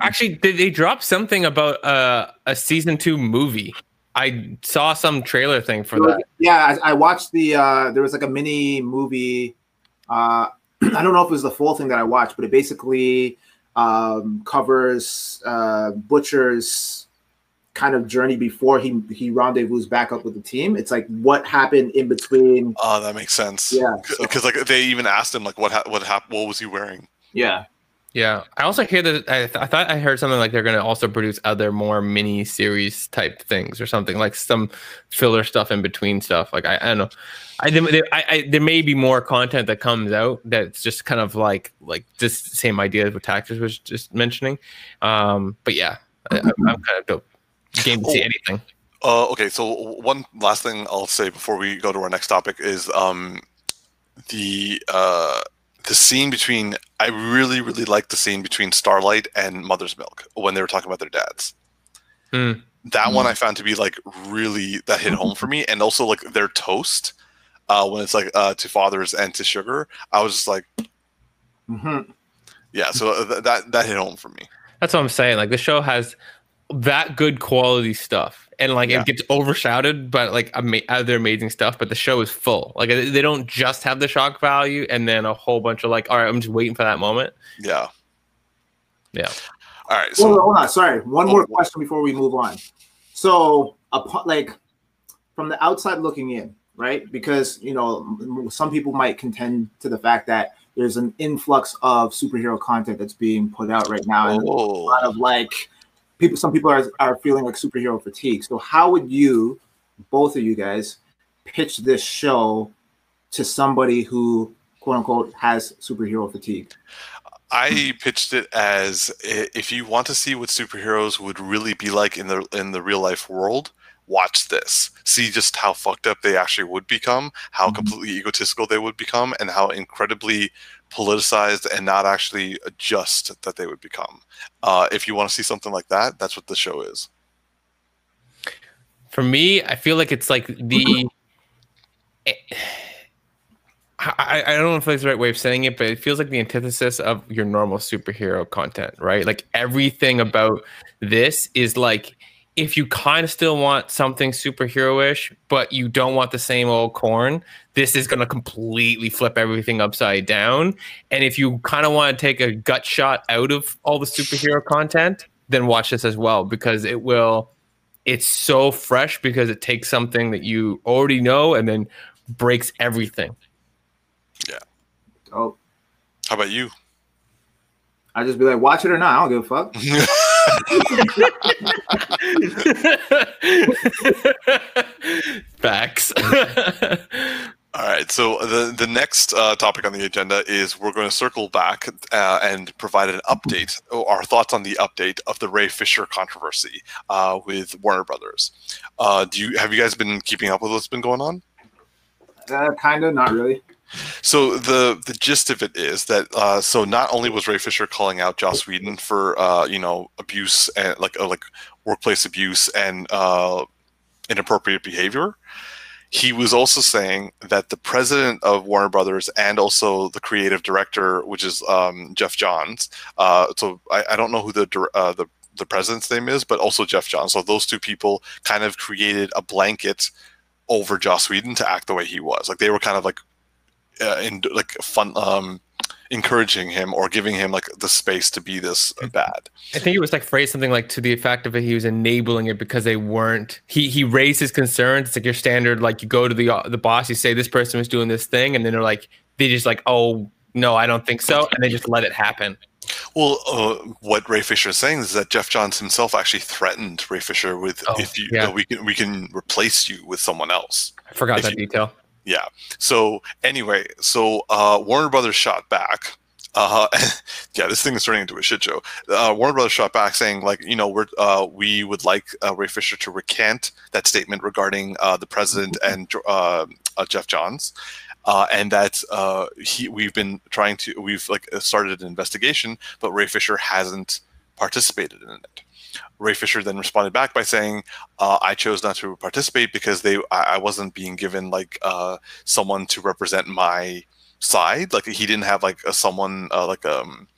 Actually, did they drop something about uh, a season two movie? I saw some trailer thing for that. Yeah, I, I watched the. uh There was like a mini movie. uh [CLEARS THROAT] I don't know if it was the full thing that I watched, but it basically um covers uh Butcher's kind of journey before he he rendezvous back up with the team. It's like what happened in between. Oh, that makes sense. Yeah, so- because like they even asked him like what ha- what hap- what was he wearing? Yeah, Yeah, I also hear that I, th- I thought I heard something like they're going to also produce other more mini series type things or something like some filler stuff in between stuff. Like I, I don't know, I, there, I, I there may be more content that comes out that's just kind of like like this same idea as what Tactics was just mentioning. Um, but yeah, I, I'm I'm kind of dope. game to see anything. Uh, okay, so one last thing I'll say before we go to our next topic is um, the uh, the scene between. I really, really like the scene between Starlight and Mother's Milk when they were talking about their dads. Hmm. That one I found to be like really that hit home for me, and also like their toast uh, when it's like uh, to fathers and to sugar. I was just like, hmm yeah. So th- that that hit home for me. That's what I'm saying. Like the show has that good quality stuff, and like Yeah. it gets overshadowed by like ama- other amazing stuff. But the show is full. Like they they don't just have the shock value, and then a whole bunch of like, all right, I'm just waiting for that moment. Yeah. Yeah. All right. hold, So on, hold on. Sorry, one oh. more question before we move on. So, upon, like from the outside looking in, right? Because you know, some people might contend to the fact that there's an influx of superhero content that's being put out right now, and a oh. lot oh, of like people. Some people are are feeling like superhero fatigue. So, how would you, both of you guys, pitch this show to somebody who quote unquote has superhero fatigue? I pitched it as if you want to see what superheroes would really be like in the in the real life world, watch this. See just how fucked up they actually would become, how Mhm. completely egotistical they would become, and how incredibly politicized and not actually just that they would become. Uh, if you want to see something like that, that's what the show is. For me, I feel like it's like the. [LAUGHS] I, I I don't know if that's the right way of saying it, but it feels like the antithesis of your normal superhero content, right? Like everything about this is like if you kind of still want something superhero-ish, but you don't want the same old corn, this is going to completely flip everything upside down. And if you kind of want to take a gut shot out of all the superhero content, then watch this as well because it will. It's so fresh because it takes something that you already know and then breaks everything. Yeah. Oh, How about you? I just be like, watch it or not. I don't give a fuck. [LAUGHS] Facts. All right. So the the next uh, topic on the agenda is we're going to circle back uh, and provide an update, or our thoughts on the update of the Ray Fisher controversy uh, with Warner Brothers. Uh, do you have you guys been keeping up with what's been going on? Uh, kind of, not really. So the the gist of it is that uh, so not only was Ray Fisher calling out Joss Whedon for uh, you know abuse and like uh, like workplace abuse and uh, inappropriate behavior, he was also saying that the president of Warner Brothers and also the creative director, which is um, Geoff Johns. Uh, so I, I, don't know who the, uh, the the president's name is, but also Geoff Johns. So those two people kind of created a blanket over Joss Whedon to act the way he was. Like they were kind of like uh, in like fun um encouraging him or giving him like the space to be this Mm-hmm. bad. I think it was like phrased something like to the effect of it. He was enabling it because they weren't. He he raised his concerns. It's like your standard. Like you go to the uh, the boss, you say this person was doing this thing, and then they're like they just like oh no, I don't think so, and they just let it happen. Well, uh, what Ray Fisher is saying is that Geoff Johns himself actually threatened Ray Fisher with Oh, if you yeah. uh, we can we can replace you with someone else. I forgot If that you- detail. Yeah. So anyway, so uh, Warner Brothers shot back. Uh, [LAUGHS] yeah, this thing is turning into a shit show. Uh, Warner Brothers shot back saying, like, you know, we're uh, we would like uh, Ray Fisher to recant that statement regarding uh, the president and uh, uh, Geoff Johns, uh, and that uh, he we've been trying to we've like started an investigation, but Ray Fisher hasn't participated in it. Ray Fisher then responded back by saying, uh, "I chose not to participate because they I, I wasn't being given like uh, someone to represent my side. Like he didn't have like a someone uh, like um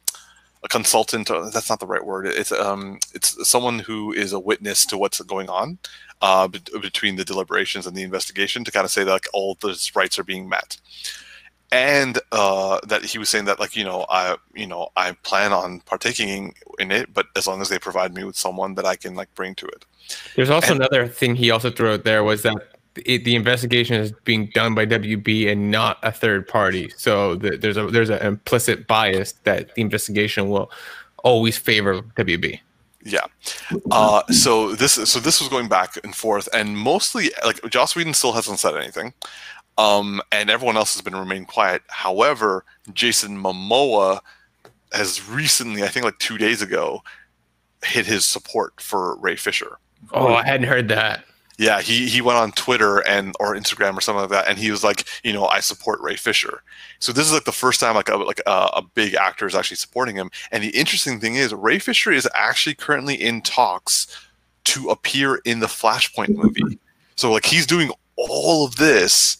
a consultant. Uh, that's not the right word. It's um it's someone who is a witness to what's going on uh, bet- between the deliberations and the investigation to kind of say that like all those rights are being met." And uh, that he was saying that, like you know, I you know I plan on partaking in it, but as long as they provide me with someone that I can like bring to it. There's also And- another thing he also threw out there was that it, the investigation is being done by WB and not a third party. So the, there's a there's an implicit bias that the investigation will always favor WB. Yeah. Uh, so this so this was going back and forth, and mostly like Joss Whedon still hasn't said anything, um, and everyone else has been remaining quiet. However, Jason Momoa has recently, I think like two days ago, hit his support for Ray Fisher. Oh, I hadn't heard that. Yeah, he he went on Twitter and or Instagram or something like that, and he was like, you know, I support Ray Fisher. So this is like the first time like a like a, a big actor is actually supporting him. And the interesting thing is, Ray Fisher is actually currently in talks to appear in the Flashpoint movie. So like he's doing all of this,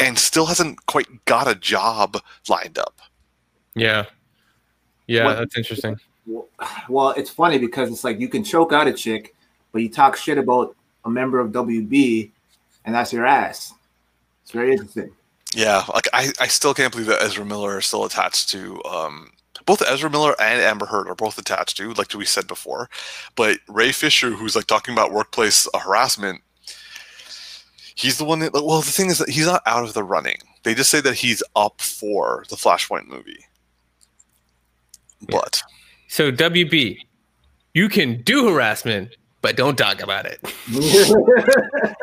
and still hasn't quite got a job lined up. Yeah, yeah, What- that's interesting. Well, it's funny because it's like you can choke out a chick, but you talk shit about a member of WB, and that's your ass. It's very interesting. Yeah, like I, I still can't believe that Ezra Miller is still attached to um both Ezra Miller and Amber Heard are both attached to, like we said before. But Ray Fisher, who's like talking about workplace harassment, he's the one that well the thing is that he's not out of the running. They just say that he's up for the Flashpoint movie. But So WB, you can do harassment, but don't talk about it. [LAUGHS]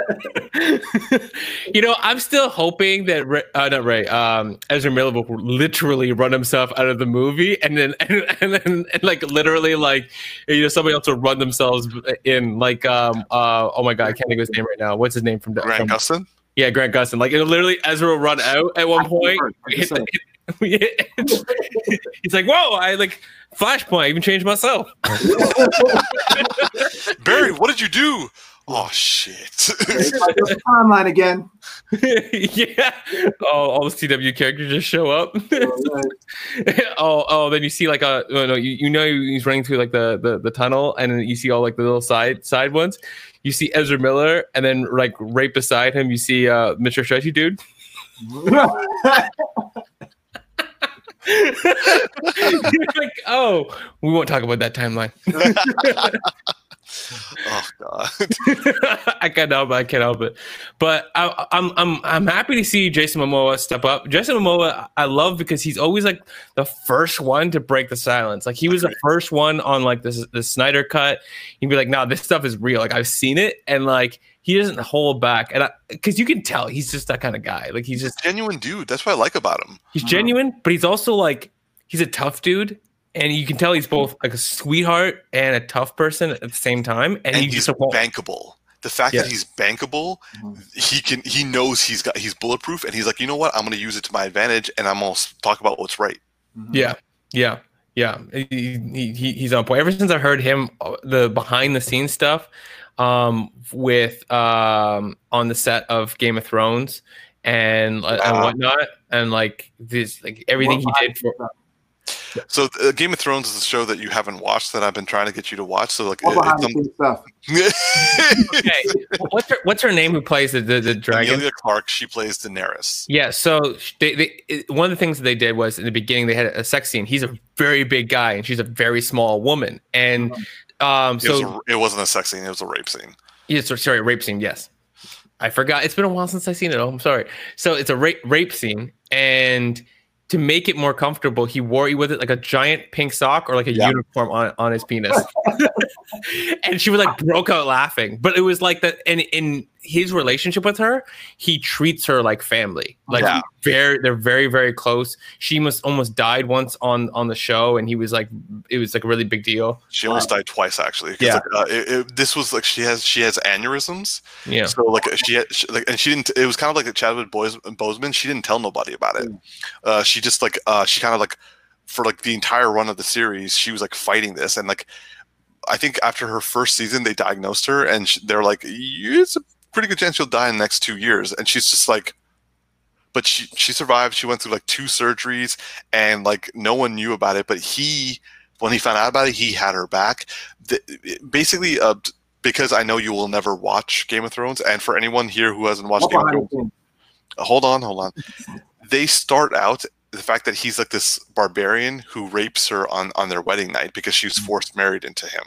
[LAUGHS] you know, I'm still hoping that Ray, uh, not Ray, um, Ezra Miller will literally run himself out of the movie, and then [LAUGHS] and, and then and like literally like you know somebody else will run themselves in like um uh oh my god I can't think of his name right now. What's his name from, Grant from Gustin, yeah Grant Gustin. Like it'll literally Ezra will run out at one point. [LAUGHS] He's like, whoa! I like Flashpoint. I even changed myself. [LAUGHS] Barry, what did you do? Oh shit! [LAUGHS] Timeline again. [LAUGHS] yeah. Oh, all the CW characters just show up. [LAUGHS] oh, oh, then you see like a no, no, you, you know he's running through like the, the the tunnel, and then you see all like the little side side ones. You see Ezra Miller, and then like right beside him, you see uh Mr. Stretchy dude. Like, oh, we won't talk about that timeline. Oh god. [LAUGHS] I can't help it. I can't help it. But I, I'm I'm I'm happy to see Jason Momoa step up. Jason Momoa, I love because he's always like the first one to break the silence. Like he was the first one on like this the Snyder cut. He'd be like, "No, this stuff is real. Like I've seen it," and like he doesn't hold back. And because you can tell he's just that kind of guy. Like he's just Genuine dude. That's what I like about him. he's genuine, but he's also like he's a tough dude. And you can tell he's both like a sweetheart and a tough person at the same time. And, and he he's just bankable. The fact Yeah. that he's bankable, Mhm. he can he knows he's got he's bulletproof, and he's like, you know what, I'm going to use it to my advantage, and I'm going to talk about what's right. Yeah, yeah, yeah. He, he, he- he's on point. Ever since I heard him, uh, the behind the scenes stuff, um, with um, on the set of Game of Thrones and and whatnot, and like this, like everything he did for. [LAUGHS] So uh, Game of Thrones is a show that you haven't watched that I've been trying to get you to watch. So like, it- behind it's scenes stuff. [LAUGHS] Okay, what's her what's her name? Who plays the the, the dragon? Emilia Clarke, she plays Daenerys. Yeah, so they, they it- one of the things that they did was in the beginning they had a sex scene. He's a very big guy and she's a very small woman, and um, It, was so a, it wasn't a sex scene; it was a rape scene. yeah, sorry, rape scene. Yes, I forgot. It's been a while since I've seen it. Oh, I'm sorry. So it's a rape rape scene, and to make it more comfortable, he wore it with it like a giant pink sock or like a Yeah. uniform on on his penis, [LAUGHS] and she was like broke out laughing. But it was like that, and in his relationship with her, he treats her like family. Like Yeah. very, they're very very close. She must almost died once on on the show, and he was like, it was like a really big deal. She almost died twice, actually. Yeah. like, uh, it, it, this was like she has she has aneurysms. Yeah. So like she had she, like and she didn't. It was kind of like a Chadwick Boys, Boseman. She didn't tell nobody about it. Uh, she just like uh, she kind of like for like the entire run of the series, she was like fighting this and like. I think after her first season, they diagnosed her, and they're like, "It's a pretty good chance you'll die in the next two years." And she's just like, but she she survived. She went through like two surgeries, and like no one knew about it. But he, when he found out about it, he had her back. The, basically, uh, because I know you will never watch Game of Thrones, and for anyone here who hasn't watched All Game of Thrones, hold on, hold on. They start out the fact that he's like this barbarian who rapes her on on their wedding night because she was forced married into him,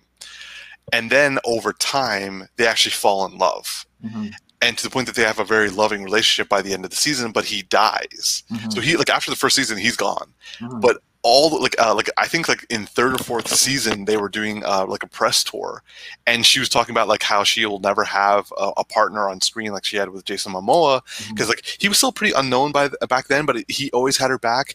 and then over time they actually fall in love, Mhm, and to the point that they have a very loving relationship by the end of the season. But he dies, mhm, so he like after the first season he's gone mhm. but all like uh, like I think like in third or fourth season they were doing uh, like a press tour, and she was talking about like how she will never have a, a partner on screen like she had with Jason Momoa because like he was still pretty unknown by the, back then, but he always had her back.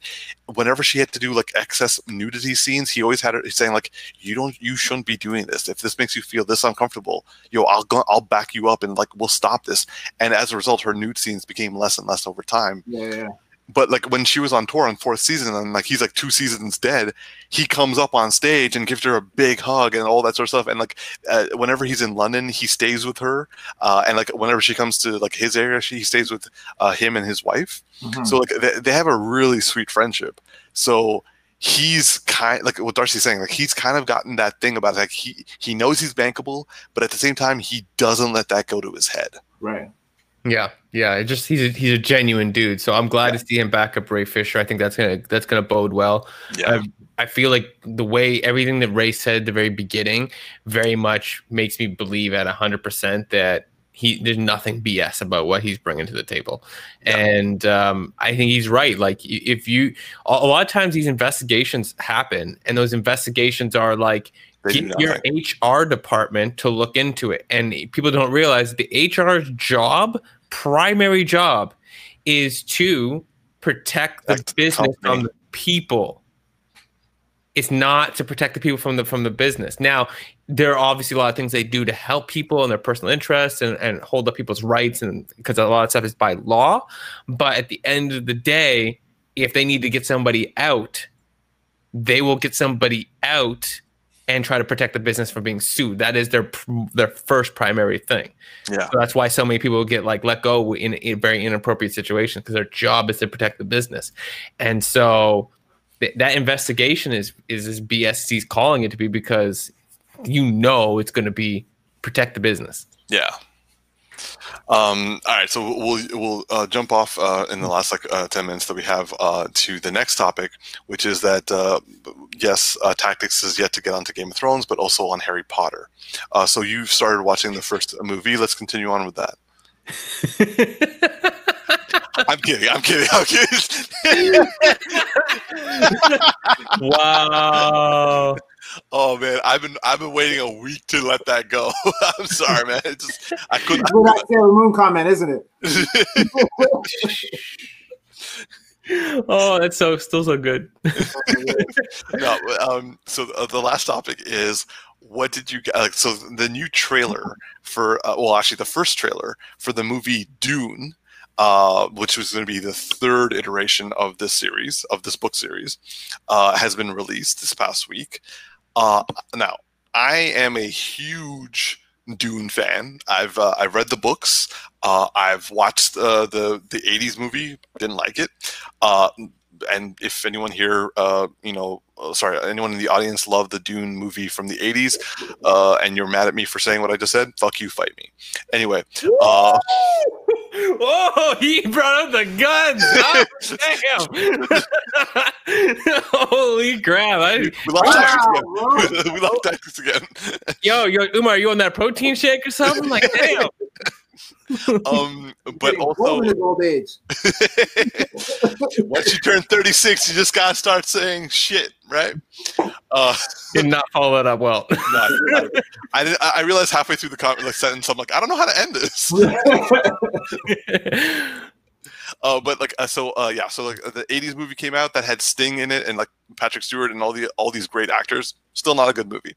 Whenever she had to do like excess nudity scenes, he always had her saying like, "You don't, you shouldn't be doing this. If this makes you feel this uncomfortable, yo, I'll go, I'll back you up and like we'll stop this." And as a result, her nude scenes became less and less over time yeah, yeah. But like when she was on tour on fourth season and like he's like two seasons dead he comes up on stage and gives her a big hug and all that sort of stuff. And like uh, whenever he's in london he stays with her uh, and like whenever she comes to like his area she he stays with uh, him and his wife. Mhm. so like they, they have a really sweet friendship. So he's kind like what darcy's saying like he's kind of gotten that thing about like he he knows he's bankable but at the same time he doesn't let that go to his head. Right. Yeah, yeah. It just he's a, he's a genuine dude. So I'm glad to see him back up Ray Fisher. I think that's gonna that's gonna bode well. yeah I, I feel like the way everything that Ray said at the very beginning very much makes me believe at hundred percent that he there's nothing BS about what he's bringing to the table, Yeah. and um, I think he's right. Like if you a a lot of times these investigations happen, and those investigations are like they get your. HR department to look into it. And people don't realize the HR's job, primary job, is to protect the the business from the people. It's not to protect the people from the from the business. Now, there are obviously a lot of things they do to help people and their personal interests and, and hold up people's rights and because a lot of stuff is by law. But at the end of the day, if they need to get somebody out, they will get somebody out and try to protect the business from being sued. That is their pr- their first primary thing. yeah So that's why so many people get like let go in, in very inappropriate situations because their job is to protect the business. And so th- that investigation is is as BSC's calling it to be because you know it's going to be protect the business. Yeah. Um, all right, so we'll we'll uh, jump off uh, in the last like uh, ten minutes that we have uh, to the next topic, which is that uh, yes, uh, Tactics is yet to get onto Game of Thrones, but also on Harry Potter. Uh, so you've started watching the first movie. Let's continue on with that. [LAUGHS] I'm kidding. I'm kidding. I'm kidding. [LAUGHS] wow. Oh man, I've been I've been waiting a week to let that go. [LAUGHS] I'm sorry, man. It just I couldn't. That's that Sailor Moon comment, isn't it? [LAUGHS] Oh, that's so still so good. no, um, so uh, the last topic is what did you uh, so the new trailer for uh, well actually the first trailer for the movie Dune uh, which was going to be the third iteration of this series of this book series uh, has been released this past week uh, now I am a huge Dune fan. I've uh, I've read the books. Uh, I've watched uh, the the '80s movie. Didn't like it. Uh, and if anyone here, uh, you know, uh, sorry, anyone in the audience loved the Dune movie from the '80s, uh, and you're mad at me for saying what I just said, fuck you, fight me. Anyway, Oh, he brought up the guns. [LAUGHS] Oh, damn. [LAUGHS] Holy crap. I, we lost Wow, tactics again. [LAUGHS] we lost tactics again. yo, yo, Umar, you on that protein shake or something? Like, damn. [LAUGHS] Um, but Getting also, old in his old age. [LAUGHS] once you turn 36, you just gotta start saying shit, right? Uh, [LAUGHS] Did not follow that up well. no, I, I, I realized halfway through the com- like, sentence, I'm like, I don't know how to end this. Uh, but like, uh, so uh, yeah, so like the '80s movie came out that had Sting in it and like Patrick Stewart and all the all these great actors. Still not a good movie.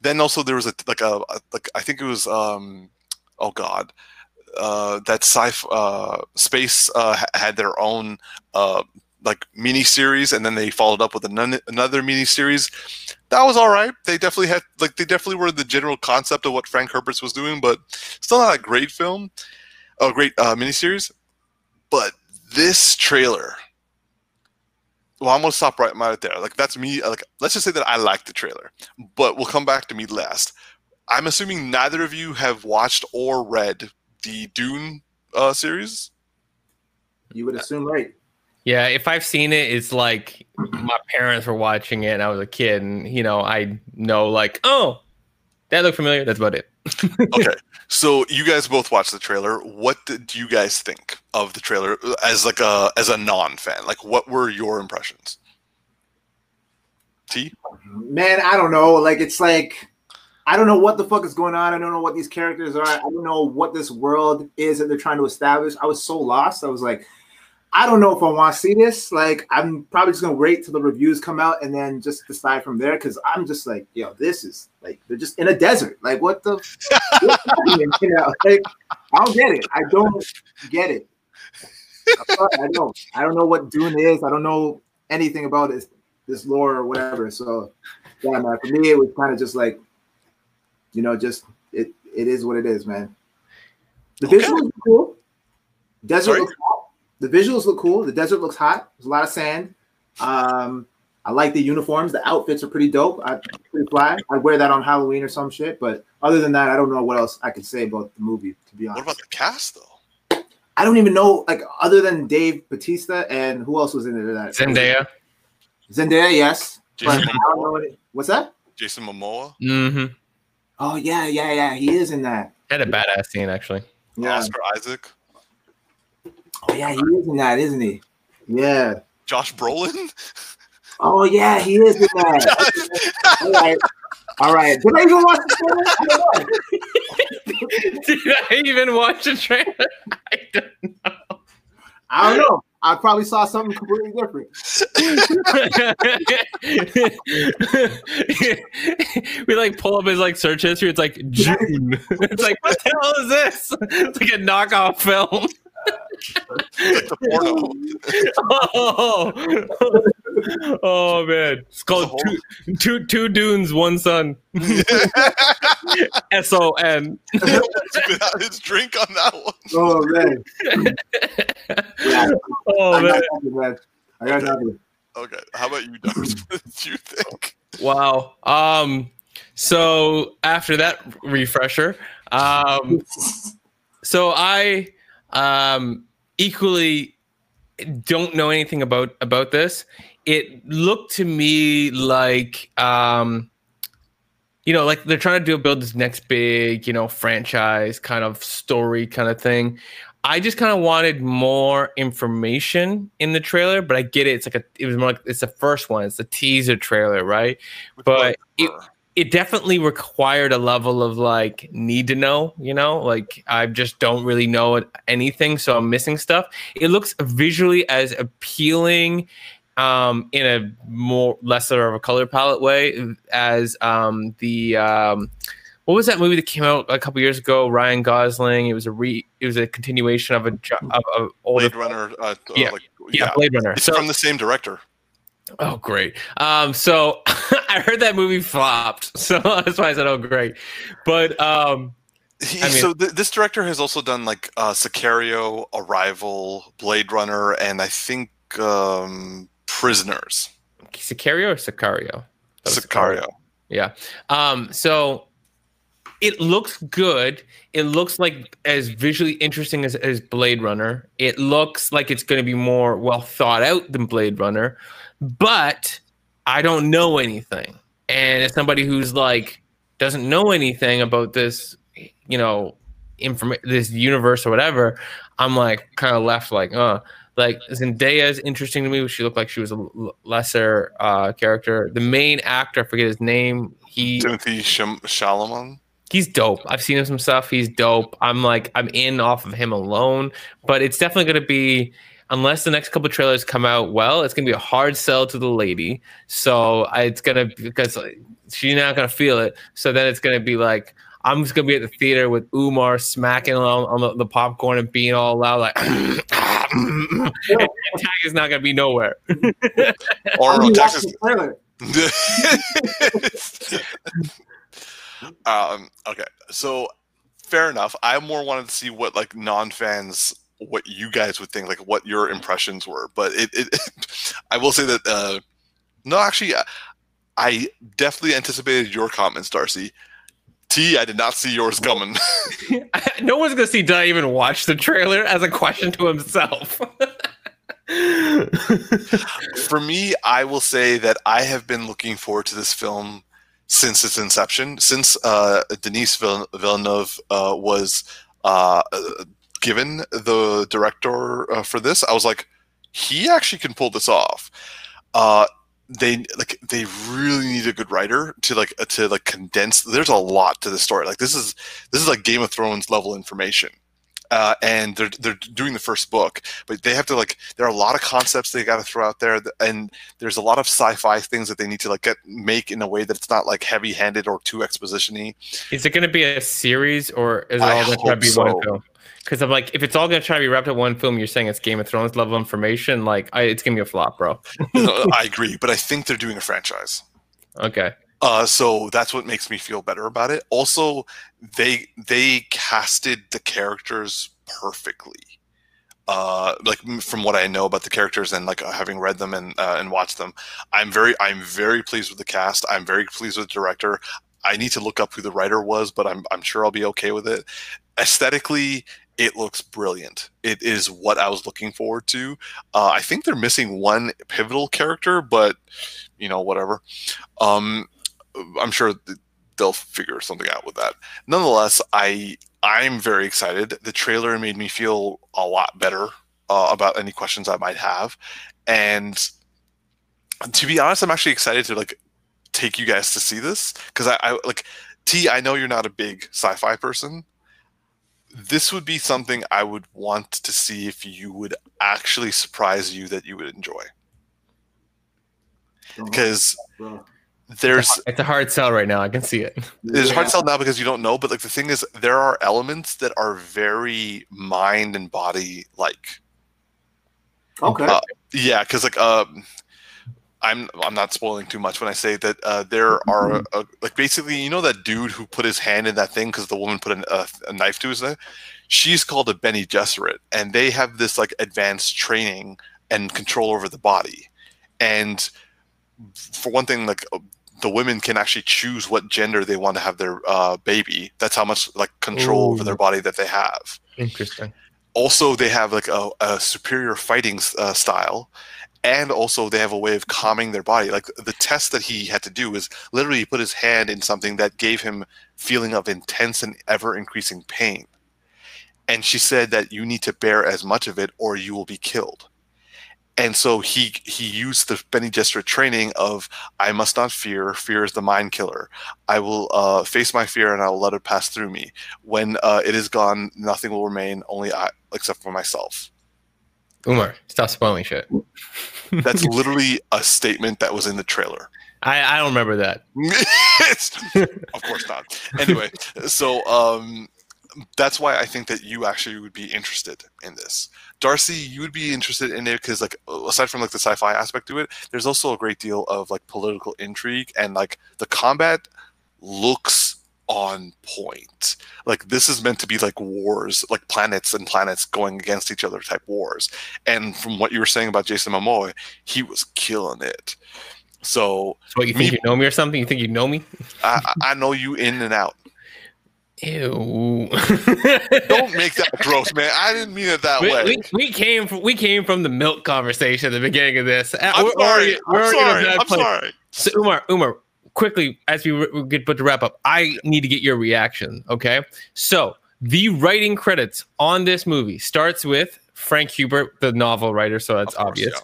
Then also there was a like a, a like I think it was um oh god. Uh that sci uh space uh had their own uh like mini series and then they followed up with another mini series that was all right. They definitely had like they definitely were the general concept of what frank herbert's was doing but still not a great film a great uh miniseries. But this trailer well i'm gonna stop right right there. Like that's me like let's just say that i like the trailer but we'll come back to me last i'm assuming neither of you have watched or read the dune uh series You would assume right. yeah, if I've seen it, it's like my parents were watching it and I was a kid, and you know, I know like, oh, that looked familiar. That's about it. [LAUGHS] okay so you guys both watched the trailer what did you guys think of the trailer as like a as a non-fan like what were your impressions t Man, I don't know. Like it's like I don't know what the fuck is going on. I don't know what these characters are. I don't know what this world is that they're trying to establish. I was so lost. I was like, I don't know if I want to see this. Like, I'm probably just gonna wait till the reviews come out and then just decide from there. Because I'm just like, yo, this is like they're just in a desert. Like, what the? [LAUGHS] [LAUGHS] you know, like I don't get it. I don't get it. I don't. I don't know what Dune is. I don't know anything about this this lore or whatever. So yeah, man. For me, it was kind of just like, you know, just it. It is what it is, man. The Okay. visuals look cool. Desert Sorry? looks hot. The visuals look cool. The desert looks hot. There's a lot of sand. Um, I like the uniforms. The outfits are pretty dope. I pretty fly. I'd wear that on Halloween or some shit. But other than that, I don't know what else I could say about the movie. To be honest, what about the cast though I don't even know. Like other than Dave Bautista and who else was in there? That Zendaya. Zendaya, yes. Jason But I don't know what- what's that? jason momoa Mm-hmm. Oh yeah, yeah, yeah. He is in that. Had a badass scene actually. Yeah. oscar isaac Oh yeah, he is in that, isn't he? Yeah. josh brolin Oh yeah, he is in that. [LAUGHS] All right. All right. Did I even watch the trailer? I don't know. [LAUGHS] Did I even watch the trailer? [LAUGHS] I don't know. I don't know. I probably saw something completely different. [LAUGHS] we like pull up his like search history. It's like June. [LAUGHS] It's like what the hell is this? It's like a knockoff film. like the porno [LAUGHS] oh, oh man, it's called two, two two dunes, one son. [LAUGHS] S O N. spit out his drink on that one Oh man. Yeah, [LAUGHS] Oh I man. got nothing, man. I got nothing. okay how about you Dars? [LAUGHS] what did you think Wow. Um. So after that refresher, um, so I um equally don't know anything about about this. It looked to me like um you know like they're trying to do build this next big you know franchise kind of story kind of thing. I just kind of wanted more information in the trailer, but I get it. It's like a it was more like it's the first one. It's a teaser trailer, right? With But it- it definitely required a level of like need to know, you know, like I just don't really know anything, so I'm missing stuff. It looks visually as appealing um in a more lesser of a color palette way as um the um what was that movie that came out a couple years ago Ryan Gosling it was a re it was a continuation of a jo- of a older Blade Runner. Uh, Yeah. uh, like, yeah, Blade Runner It's so from the same director. Oh, great. Um, so [LAUGHS] I heard that movie flopped, [LAUGHS] so that's why I said, "Oh, great." But um, He, I mean- so th- this director has also done like uh, Sicario, Arrival, Blade Runner, and I think um, Prisoners. Sicario or Sicario? Was Sicario. Yeah. Um, so it looks good. It looks like as visually interesting as, as Blade Runner. It looks like it's going to be more well thought out than Blade Runner, but I don't know anything. And as somebody who's like doesn't know anything about this, you know, inform this universe or whatever, I'm like kind of left like, uh, like Zendaya is interesting to me. She looked like she was a l- lesser uh, character. The main actor, I forget his name. He Timothy Shim- Chalamet. he's dope. I've seen him some stuff. He's dope. I'm like I'm in off of him alone. But it's definitely gonna be unless the next couple trailers come out well, it's gonna be a hard sell to the lady. So I, it's gonna because she's not gonna feel it. So then it's gonna be like. I'm just gonna be at the theater with Umar smacking on, on the, the popcorn and being all loud like [CLEARS THROAT] [LAUGHS] tag is not gonna be nowhere. [LAUGHS] Or How do no, Texas. [LAUGHS] um, okay, so fair enough. I more wanted to see what like non-fans, what you guys would think, like what your impressions were. But it, it I will say that uh, no, actually, I- I definitely anticipated your comments, Darcy. T, I did not see yours coming. [LAUGHS] no one's gonna see Did I even watch the trailer as a question to himself. [LAUGHS] For me, I will say that I have been looking forward to this film since its inception, since uh, Denis Vill- Villeneuve uh, was uh, uh, given the director uh, for this. I was like, he actually can pull this off. They like they really need a good writer to like uh, to like condense. There's a lot to the story. Like this is this is like Game of Thrones level information. Uh, and they're they're doing the first book, but they have to like. There are a lot of concepts they got to throw out there, and there's a lot of sci-fi things that they need to like get make in a way that it's not like heavy-handed or too exposition-y. Is it going to be a series or is it all going to try to hope be so. one film? Because I'm like, if it's all going to try to be wrapped up in one film, you're saying it's Game of Thrones level information. Like, I, it's going to be a flop, bro. [LAUGHS] I agree, but I think they're doing a franchise. Okay. Uh, so that's what makes me feel better about it. Also, they they casted the characters perfectly. Uh, like from what I know about the characters and like uh, having read them and uh, and watched them, I'm very I'm very pleased with the cast. I'm very pleased with the director. I need to look up who the writer was, but I'm I'm sure I'll be okay with it. Aesthetically, it looks brilliant. It is what I was looking forward to. Uh, I think they're missing one pivotal character, but you know whatever. Um, I'm sure th- they'll figure something out with that. Nonetheless, I I'm very excited. The trailer made me feel a lot better uh, about any questions I might have, and to be honest, I'm actually excited to like take you guys to see this because I, I like T. I know you're not a big sci-fi person. This would be something I would want to see if you would actually surprise you that you would enjoy because there's It's a hard sell right now. I can see it. it's hard Yeah. to tell now because you don't know but like the thing is there are elements that are very mind and body like Okay. Uh, yeah because like um i'm i'm not spoiling too much when i say that uh, there are uh, like basically you know that dude who put his hand in that thing because the woman put an, a, a knife to his neck? She's called a Bene Gesserit, and they have this like advanced training and control over the body. And for one thing like uh, the women can actually choose what gender they want to have their uh, baby. That's how much like control over their body that they have. Interesting. also they have like a, a superior fighting uh, style and also they have a way of calming their body like the test that he had to do is literally put his hand in something that gave him feeling of intense and ever increasing pain and she said that you need to bear as much of it or you will be killed and so he he used the Bene training of I must not fear. Fear is the mind killer. I will uh, face my fear and I will let it pass through me. When uh, it is gone, nothing will remain, only I, except for myself. Umar, stop spoiling shit. That's literally a statement that was in the trailer. I, I don't remember that. [LAUGHS] [LAUGHS] Of course not. Anyway, so um, that's why I think that you actually would be interested in this. Darcy, you would be interested in it because, like, aside from like the sci-fi aspect to it, there's also a great deal of like political intrigue and like the combat looks on point. Like this is meant to be like wars, like planets and planets going against each other type wars. And from what you were saying about Jason Momoa, he was killing it. So, so what you think me, you know me or something? You think you know me? I, I know you in and out. Ew. [LAUGHS] Don't make that gross, man. I didn't mean it that we, way. We, we, came from we came from the milk conversation at the beginning of this. Uh, I'm we're sorry. Already, I'm sorry. I'm sorry. So Umar, Umar, quickly as we, we get put to wrap up, I need to get your reaction. Okay, so the writing credits on this movie starts with Frank Herbert, the novel writer, so that's Course, obvious. yeah.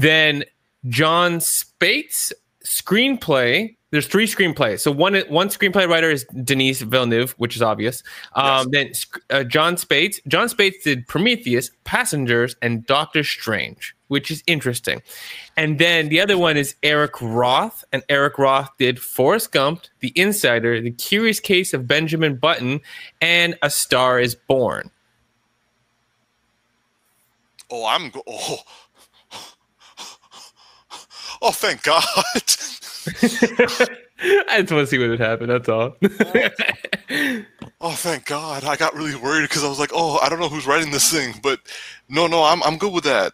Then Jon Spaihts screenplay. There's three screenplays. So one one screenplay writer is Denis Villeneuve, which is obvious. Um, Then uh, Jon Spaihts. Jon Spaihts did Prometheus, Passengers, and Doctor Strange, which is interesting. And then the other one is Eric Roth, and Eric Roth did Forrest Gump, The Insider, The Curious Case of Benjamin Button, and A Star Is Born. Oh, I'm go- oh. [LAUGHS] Oh, thank God. [LAUGHS] I just want to see what would happen. That's all. [LAUGHS] oh, thank God. I got really worried because I was like, oh, I don't know who's writing this thing, but no, no, I'm I'm good with that.